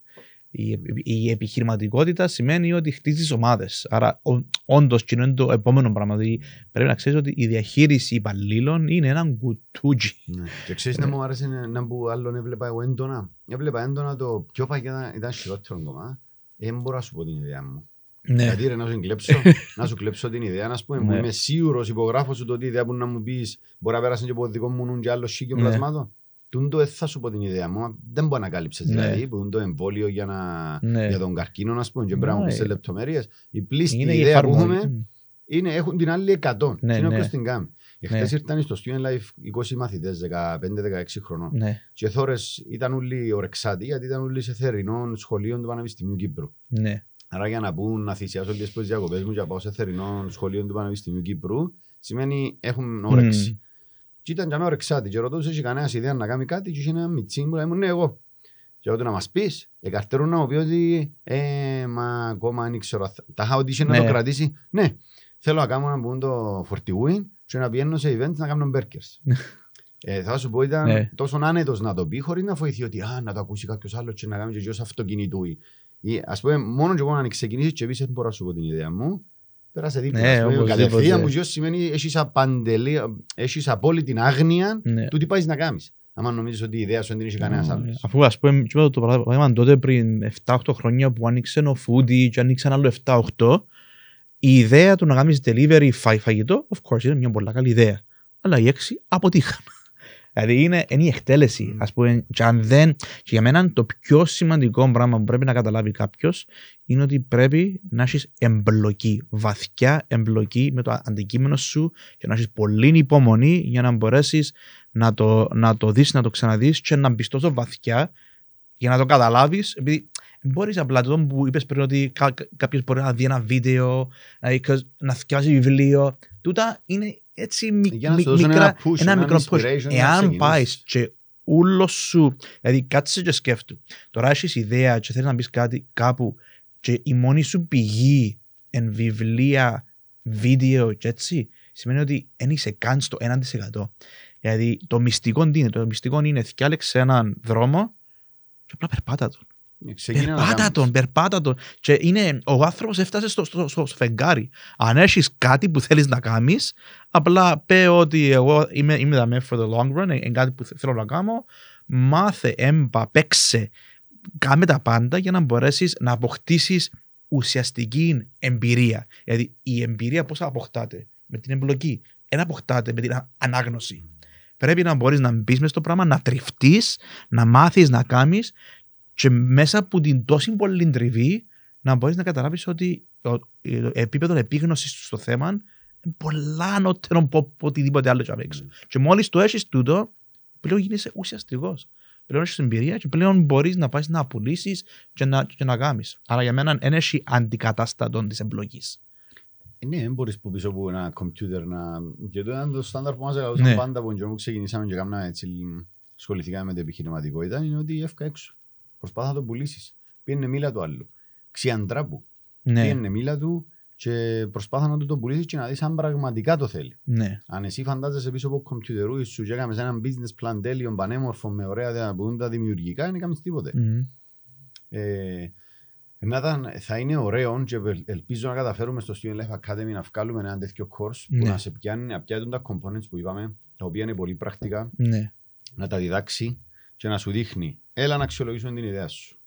Η, επι- η επιχειρηματικότητα σημαίνει ότι χτίζεις ομάδες. Άρα, όντως, και είναι το επόμενο πράγμα. Δηλαδή, πρέπει να ξέρεις ότι η διαχείριση υπαλλήλων είναι ένα κουτούτσι. Ναι. Και ξέρεις να μου άρεσε να- να που άλλον έβλεπα εγώ έντονα. Έβλεπα έντονα το πιο παγιά ήταν χειρότερο κομμά. Δεν μπορώ να σου πω την ιδέα μου. Ναι. Γιατί ρε να σου κλέψω, να σου κλέψω την ιδέα, να σου πούμε, που Ναι. είμαι σίγουρος, υπογράφω σου το ότι η ιδέα που να μου πεις μπορεί να πέρασε και από δικό μου νου και άλλο σίγιο Ναι. πλασμάτων. Τούν το δεν θα σου πω την ιδέα μου, δεν μπορεί να κάλυψες Ναι. δηλαδή, που είναι το εμβόλιο για, να, Ναι. για τον καρκίνο, να πούμε, και πρέπει να μου Ναι. πεις σε λεπτομέρειες. Η πλήστη Είναι η ιδέα που εφαρμογή. έχουμε είναι, έχουν την άλλη 100. Ναι, είναι ναι. όποιος την κάνει. Εχθές Ναι. ήρθαν στο Student Life 20 μαθητές, 15-16 χρονών. Ναι. Και θόρες ήταν όλοι ορεξάτοι, γιατί ήταν όλοι σε θερινών σχολείων του Πανεπιστημίου Κύπρου. Ναι. Άρα για να πούν να θυσιάσω όλες τις διακοπές μου και να πάω σε θερινών σχολείων του Πανεπιστημίου Κύπρου, σημαίνει έχουν όρεξη. Μμμ. Και ήταν για μένα ορεξάτη και ρωτούσε έχει κανένας ιδέα να κάνει κάτι και είχε ένα μιτσί μου, λέει μου ναι εγώ. Και εγώ του να μας πεις, εκαρτερούν να μου πει ότι ε, μα ακόμα δεν ξέρω, τα είχα ότι είχε να Ναι. το κρατήσει. Ναι, θέλω να κάνω να μπουν το φορτιούιν και να πηγαίνω σε events να κάνω burgers. Ε, θα σου πω, ήταν Ναι. τόσο άνετος να το πει, χωρίς να βοηθεί ότι α, να το ακούσει κάποιος άλλος και να κάνει και γιος αυτοκινητούι. Ή, Ας πούμε, μόνο και εγώ να ξεκινήσεις και πεις, δεν μπορώ να σου πω την ιδέα μου, πέρασε δίπλα. Ναι, Ας πούμε, οπωσδήποτε. κατευθείαν που γιος σημαίνει έχεις, απαντελή, έχεις απόλυτη άγνοια Ναι. του τι πάεις να κάνεις. Άμα νομίζεις ότι η ιδέα σου δεν την έχει κανένας άλλος. Αφού ας πούμε, και είπα το παράδειγμα τότε πριν 7-8 χρόνια που άνοιξε ο Foodie και άνοιξε ένα άλλο 7-8, η ιδέα του να κάνεις delivery φα- φαγητό, of course, είναι μια πολύ καλή ιδέα. Αλλά οι έξι αποτύχαν. Δηλαδή είναι, είναι η εκτέλεση. Mm. Ας πούμε, και, αν δεν, και για μένα το πιο σημαντικό πράγμα που πρέπει να καταλάβει κάποιος είναι ότι πρέπει να έχεις εμπλοκή, βαθιά εμπλοκή με το αντικείμενο σου και να έχεις πολύ υπομονή για να μπορέσεις να το, να το δεις, να το ξαναδείς και να μπει τόσο βαθιά για να το καταλάβεις επειδή μπορείς απλά το που είπες πριν ότι κα, κάποιος μπορεί να δει ένα βίντεο να, να θυκιάσει βιβλίο τούτα είναι έτσι μι, Για να μι- σου δώσουν μικρά, ένα push, ένα ένα μικρό push. inspiration για να Εάν ξεκινήσεις. πάεις και ούλο σου, δηλαδή κάτσε και σκέφτου. Τώρα έχεις ιδέα και θέλεις να πεις κάτι κάπου και η μόνη σου πηγή εν βιβλία, βίντεο και έτσι, σημαίνει ότι δεν είσαι καν στο 1%. Δηλαδή το μυστικό τι είναι, το μυστικό είναι θυκιάλεξε έναν δρόμο και απλά περπάτα τον. Ξεκίνα να Περπάτα κάνεις. τον, περπάτα τον. Και είναι, ο άνθρωπος έφτασε στο, στο, στο, στο φεγγάρι. Αν έχεις κάτι που θέλεις να κάνεις, απλά πέ ότι εγώ είμαι, είμαι δαμέ for the long run, είναι κάτι που θε- θέλω να κάνω. Μάθε, έμπα, παίξε, κάμε τα πάντα για να μπορέσεις να αποκτήσεις ουσιαστική εμπειρία. Δηλαδή η εμπειρία πώς αποκτάται; Με την εμπλοκή. Δεν αποκτάται με την α- ανάγνωση. Πρέπει να μπορείς να μπεις μες στο πράγμα, να τριφτείς, να μάθεις να κάνεις και μέσα από την τόση πολύ τριβή να μπορείς να καταλάβεις ότι το, το επίπεδο επίγνωσης στο θέμα είναι πολλά ανώτερο από από οτιδήποτε άλλο απ' έξω. Και μόλις το έχεις τούτο, πλέον γίνεσαι ουσιαστικός. Πλέον έχεις εμπειρία και πλέον μπορείς να πάει να πουλήσεις και να, και να κάνεις. Άρα για μένα δεν έχει αντικατάστατο της εμπλοκής. Ε, Ναι, δεν μπορείς που πίσω από ένα κομπιούτερ να... Και το ήταν το στάνταρ που μας έλεγαν Ναι. πάντα που και ξεκινήσαμε και κάναμε έτσι, ασχοληθήκαμε με την επιχειρηματικότητα, είναι ότι έφυγα έξω. Προσπάθα να το πουλήσεις. Πήγαινε μίλα του άλλου. Ξιαντράπου. Ναι, Πήγαινε μίλα του και προσπάθα να του το πουλήσεις και να δεις αν πραγματικά το θέλει. ναι, Αν εσύ φαντάζεσαι πίσω από κομπιουτερού σου και έκαμε ένα business plan τέλειο, πανέμορφο, με ωραία δέα που είναι τα δημιουργικά, δεν έκαμες τίποτε. Μμμ. Ε, να ήταν- θα είναι ωραίο και ελ- ελπίζω να καταφέρουμε στο Student Life Academy να βγάλουμε ένα τέτοιο course που Ναι. να σε πιάνει, να πιάνουν τα components που είπαμε, τα οποία είναι πολύ πρακτικά, ναι, να τα διδάξει και να σου δείχνει. Έλα να αξιολογήσουμε την ιδέα σου.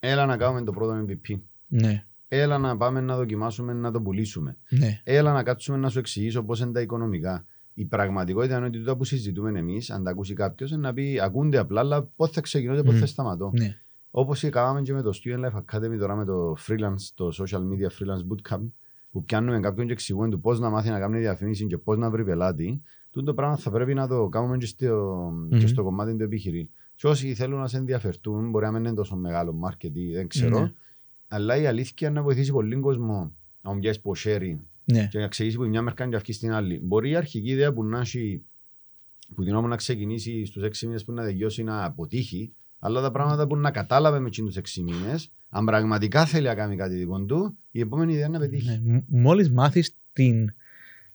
Έλα να κάνουμε το πρώτο MVP. ναι, Έλα να πάμε να δοκιμάσουμε να το πουλήσουμε. ναι, Έλα να κάτσουμε να σου εξηγήσω πώς είναι τα οικονομικά. Η πραγματικότητα είναι ότι τούτα που συζητούμε εμείς, αν τα ακούσει κάποιος, να πει ακούνται απλά, αλλά πώς θα ξεκινώ και πώς Μμ. θα σταματώ. ναι. Όπως κάναμε και με το Student Life Academy τώρα με το freelance, το social media freelance bootcamp, που πιάνουμε κάποιον και εξηγούμε του πώς να μάθει να κάνει διαφήμιση και πώς να βρει πελάτη, τούτο πράγμα θα πρέπει να το κάνουμε και στο, Μμμ. και στο κομμάτι του επιχειρήν. Και όσοι θέλουν να σε ενδιαφερθούν, μπορεί να μην είναι τόσο μεγάλο marketing, δεν ξέρω. Ναι. Αλλά η αλήθεια είναι να βοηθήσει πολύ κόσμο να μου πιάσει από sharing Ναι. και να εξηγήσει που μια μερκά και αυκεί στην άλλη. Μπορεί η αρχική ιδέα που να έχει, που την ώρα να ξεκινήσει στους 6 μήνες που να τελειώσει να αποτύχει, αλλά τα πράγματα που να κατάλαβε με τους 6 μήνες, αν πραγματικά θέλει να κάνει κάτι δικό του, η επόμενη ιδέα να πετύχει. Ναι. Μ- Μόλις μάθεις την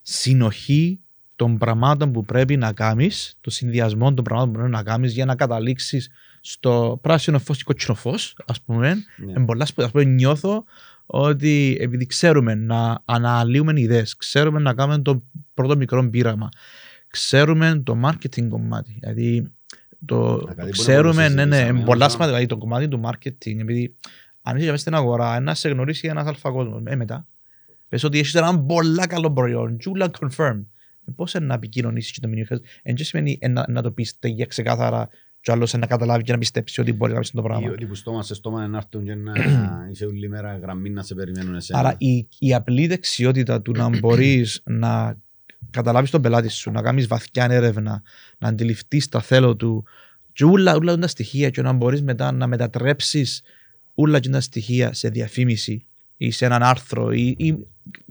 συνοχή των πραγμάτων που πρέπει να κάνεις, το συνδυασμό των πραγμάτων που πρέπει να κάνεις για να καταλήξεις στο πράσινο φως και κόκκινο φως, ας πούμε, Ναι. Εν πολλά σπουδαία. Ας πούμε, νιώθω ότι επειδή ξέρουμε να αναλύουμε ιδέες, ξέρουμε να κάνουμε το πρώτο μικρό πείραμα, ξέρουμε το marketing κομμάτι. Δηλαδή, το Να κάτι που ξέρουμε, να ναι, ναι, συζητήσαμε, εν πολλά όσο- σημαντικά, δηλαδή, το κομμάτι του marketing, επειδή αν είσαι μέσα στην αγορά, να σε γνωρίσει ένας αλφα κόσμος, ε, μετά, πες ότι έχεις ένα πολλά καλό προϊόν, τζούλα confirm. Ε, Πώς είναι να επικοινωνήσεις και το μήνυμα. Εν τι σημαίνει ε, να, να το πεις για ξεκάθαρα και ο άλλος να καταλάβει και να πιστέψει ότι μπορεί να πεις το Ή πράγμα. ότι που στόμα σε στόμα να έρθουν και να είσαι όλη μέρα γραμμή να σε περιμένουν εσένα. Άρα η, η απλή δεξιότητα του να μπορείς να καταλάβεις τον πελάτη σου, να κάνεις βαθιά έρευνα, να αντιληφθείς τα θέλω του, και όλα, όλα τα στοιχεία, και να μπορείς μετά να μετατρέψεις όλα τα στοιχεία σε διαφήμιση ή σε έναν άρθρο ή, ή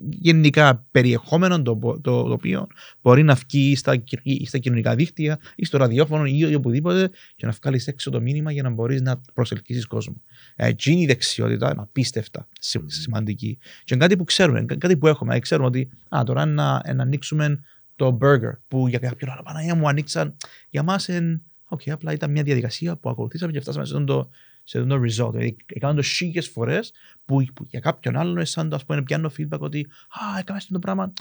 γενικά περιεχόμενο το, το, το οποίο μπορεί να βγει ή στα, κυ- ή στα κοινωνικά δίκτυα ή στο ραδιόφωνο ή οπουδήποτε και να βγάλεις έξω το μήνυμα για να μπορείς να προσελκύσεις κόσμο. Ε, Εκείνη η δεξιότητα είναι απίστευτα σι- Μμμ. σημαντική. Και είναι κάτι που ξέρουμε, είναι κάτι που έχουμε. Ε, Ξέρουμε ότι α, τώρα είναι να, να ανοίξουμε το burger που για κάποιον άλλο Παναγία μου ανοίξαν. Για μας είναι. Οκ, απλά ήταν μια διαδικασία που ακολουθήσαμε και φτάσαμε σε αυτό το, σε αυτό το result. Δηλαδή, έκανα το χίλιες φορές που, που, για κάποιον άλλον είναι σαν το ας πούμε, πιάνω feedback ότι Α, έκανα αυτό το πράγμα.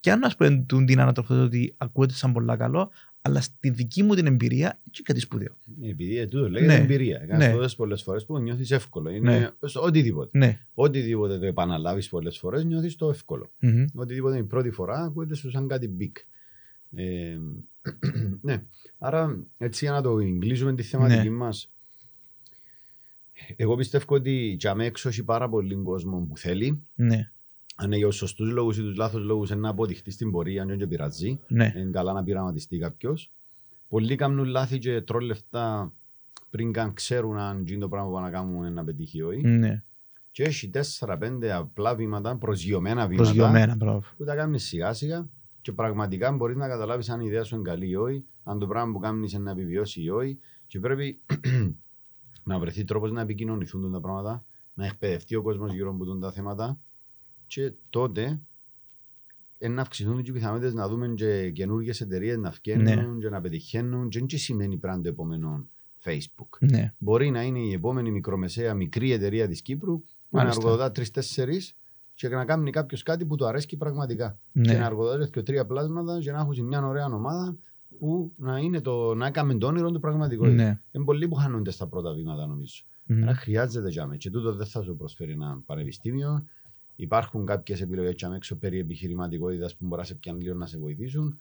Και αν ας πούμε τούντην ανατροφή ότι ακούγεται σαν πολλά καλό, αλλά στη δική μου την εμπειρία είναι κάτι σπουδαίο. Επειδή ε, τούτο λέγεται Ναι. εμπειρία. Κάνεις Ναι. τόσες πολλές φορές που νιώθεις εύκολο. Είναι Ναι. ως οτιδήποτε. Ναι. Οτιδήποτε το επαναλάβεις πολλές φορές νιώθεις το εύκολο. Μμμ. Οτιδήποτε είναι η πρώτη φορά ακούγεται σου σαν κάτι big. Ε, ναι. Άρα έτσι για να το εγκλείσουμε τη θεματική Ναι. μας. Εγώ πιστεύω ότι για με έξω έχει πάρα πολύ κόσμο που θέλει. Ναι. Αν για τους σωστούς λόγους ή τους λάθος λόγους είναι να αποδειχτεί στην πορεία, αν δεν πειράζει. Ναι. Είναι καλά να πειραματιστεί κάποιος. Πολλοί κάνουν λάθη και τρώνε λεφτά πριν καν ξέρουν αν γίνει το πράγμα που πάνε να κάνουν είναι να πετύχει ή όχι. Ναι. Και έχει 4-5 απλά βήματα, προσγειωμένα βήματα, Προσγειωμένα, μπράβο. που τα κάνεις σιγά σιγά και πραγματικά μπορείς να καταλάβεις αν η ιδέα σου είναι καλή ή όχι, αν το πράγμα που κάνεις είναι να επιβιώσει ή όχι. Και πρέπει να βρεθεί τρόπος να επικοινωνηθούν τα πράγματα, να εκπαιδευτεί ο κόσμος γύρω από τα θέματα και τότε ε, να αυξηθούν και οι πιθανότητες να δούμε και καινούργιες εταιρείες να βγαίνουν Ναι. και να πετυχαίνουν. Και δεν τι σημαίνει πράγμα το επόμενο Facebook. Ναι. Μπορεί να είναι η επόμενη μικρομεσαία μικρή εταιρεία της Κύπρου που να Μάλιστα. εργοδοτά τρει-τέσσερι και να κάνει κάποιος κάτι που του αρέσει πραγματικά. Και να Ναι. εργοδοτάς και τρία πλάσματα και να έχουν μια ωραία ομάδα που να, είναι το, να έκαμε το όνειρο του πραγματικότητας. Ναι. Είναι πολλοί που χάνονται στα πρώτα βήματα νομίζω. Μμμ. Άρα χρειάζεται τζάμε. Και τούτο δεν θα σου προσφέρει ένα πανεπιστήμιο. Υπάρχουν κάποιες επιλογές τζάμε έξω περί επιχειρηματικότητας που μπορείς να σε πιάνουν λίγο να σε βοηθήσουν.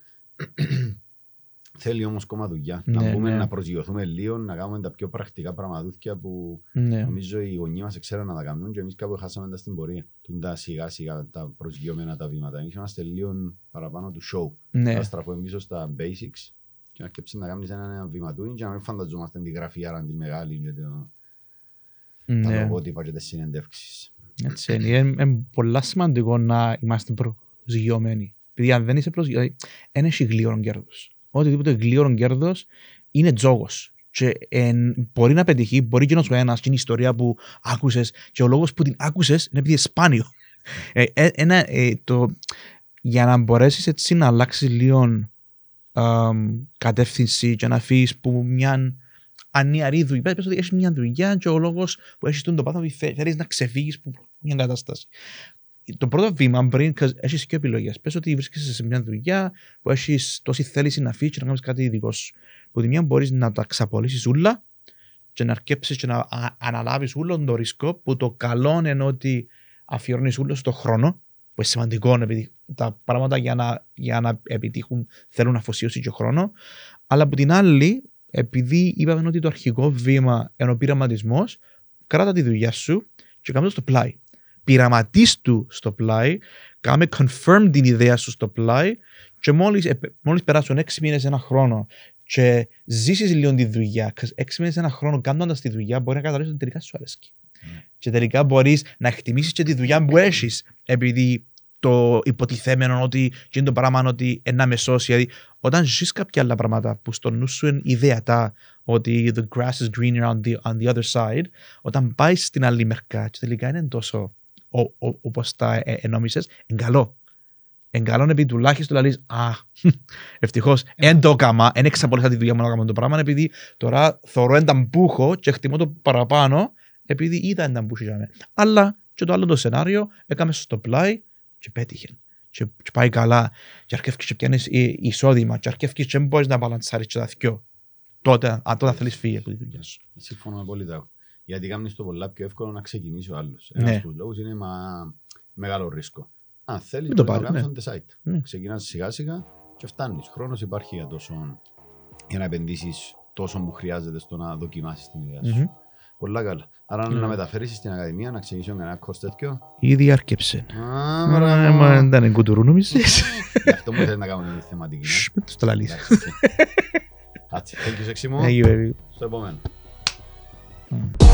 Θέλει όμως ακόμα δουλειά. Ναι, να μπούμε ναι. να προσγειωθούμε λίγο, να κάνουμε τα πιο πρακτικά πραγματούθια που Ναι. νομίζω οι γονείς μας ξέρουν να τα κάνουν και εμείς κάπου χάσαμε τα στην πορεία. Τούν τα σιγά σιγά τα προσγειωμένα τα βήματα. Εμείς είμαστε λίγο παραπάνω του show. Ναι. Θα στραφούμε πίσω στα basics και να σκέψεις να κάνεις ένα βηματούιν και να μην φανταζόμαστε τη γραφεία τη μεγάλη και το, τα Ναι. λογότυπα και τις συνεντεύξεις. Έτσι είναι. Είναι, είναι πολλά σημαντικό να είμαστε προσγειωμένοι. Επειδή αν δεν είσαι προσγειωμένοι, δεν έχει γλύωρο κέρδος. Οτιδήποτε γλύωρο κέρδος είναι τζόγος. Και εν, μπορεί να πετύχει, μπορεί και να σου ένα, και είναι η ιστορία που άκουσες, και ο λόγος που την άκουσες είναι επειδή είναι σπάνιο. Ε, ε, ένα, ε, το, για να μπορέσεις έτσι να αλλάξεις λίγο αμ, κατεύθυνση και να αφήσει που μια ανιαρή δουλειά. Πες ότι έχεις μια δουλειά και ο λόγος που έχεις το πάθος ότι θέλεις να ξεφύγεις από μια κατάσταση. Το πρώτο βήμα πριν έχεις και επιλογές. Πες ότι βρίσκεσαι σε μια δουλειά που έχεις τόση θέληση να φύγεις και να κάνεις κάτι δικό σου. Που τη μία μπορείς να τα ξαπολύσεις όλα και να αρκέψεις και να αναλάβεις όλο το ρίσκο που το καλό είναι ότι αφιερώνεις όλο στο χρόνο, που είναι σημαντικό επειδή τα πράγματα για να, για να επιτύχουν θέλουν αφοσίωση και χρόνο. Αλλά από την άλλη, επειδή είπαμε ότι το αρχικό βήμα είναι ο πειραματισμός, κράτα τη δουλειά σου και κάμε το στο πλάι. Πειραματίσ του στο πλάι, κάμε confirm την ιδέα σου στο πλάι και μόλις, ε, μόλις περάσουν έξι μήνες, ένα χρόνο και ζήσεις λίγο τη δουλειά, έξι μήνες, ένα χρόνο κάνοντας τη δουλειά μπορεί να καταλάβεις ότι τελικά σου αρέσει. Ναι. Και τελικά μπορείς να εκτιμήσεις και τη δουλειά που έχεις επειδή το υποτιθέμενο ότι και το πράγμα ότι ένα με σώσει. Δηλαδή, όταν ζεις κάποια άλλα πράγματα που στο νου σου είναι ιδεατά ότι the grass is greener on the, on the other side, όταν πάεις στην άλλη μερικά και τελικά είναι τόσο όπως τα ε, ενόμισες, είναι καλό. Είναι καλό επειδή τουλάχιστον λες, α, ευτυχώς, εν το έκαμα, εν εξαπολύσα τη δουλειά μου να κάνω το πράγμα, επειδή τώρα θωρώ έναν μπούχο και εκτιμώ το παραπάνω, επειδή είδα έναν μπούχο για μένα. Αλλά και το άλλο το σενάριο, έκαμε στο πλάι και πέτυχε. Και, και πάει καλά, και αρκεύκεις και πιάνεις εισόδημα, και αρκεύκεις και μπορείς να μπαλανσάρεις και τα δυο. Τότε, αν τότε θέλεις φύγει από τη δουλειά σου. Συμφωνώ απόλυτα. Γιατί κάνεις το πολλά πιο εύκολο να ξεκινήσει ο άλλος. Ναι. Ένας από τους λόγους είναι μα... μεγάλο ρίσκο. Αν θέλεις, Μην το μπορείς να πάρεις, κάνεις on the site. Ναι. Ξεκινάς σιγά σιγά και φτάνεις. Χρόνος υπάρχει για, τόσο, για να επενδύσεις τόσο που χρειάζεται στο να δοκιμάσεις την ιδέα σου. Μμμ. Πολλά καλά. Άρα Ναι. να μεταφέρεις στην Ακαδημία, να ξεκινήσω με ένα κόρς τέτοιο. Ήδη άρκεψε. Α, Ε, μπράβο. Μα δεν είναι κουτουρού νομίζεις; Γι' αυτό μου θέλει να κάνουμε τη θεματική. ναι. Σσ, Μεν τους το λαλείς. Εντάξει, οκ. Άτσι, thank you, σεξί μου. Thank you, baby. Στο επόμενο. Mm.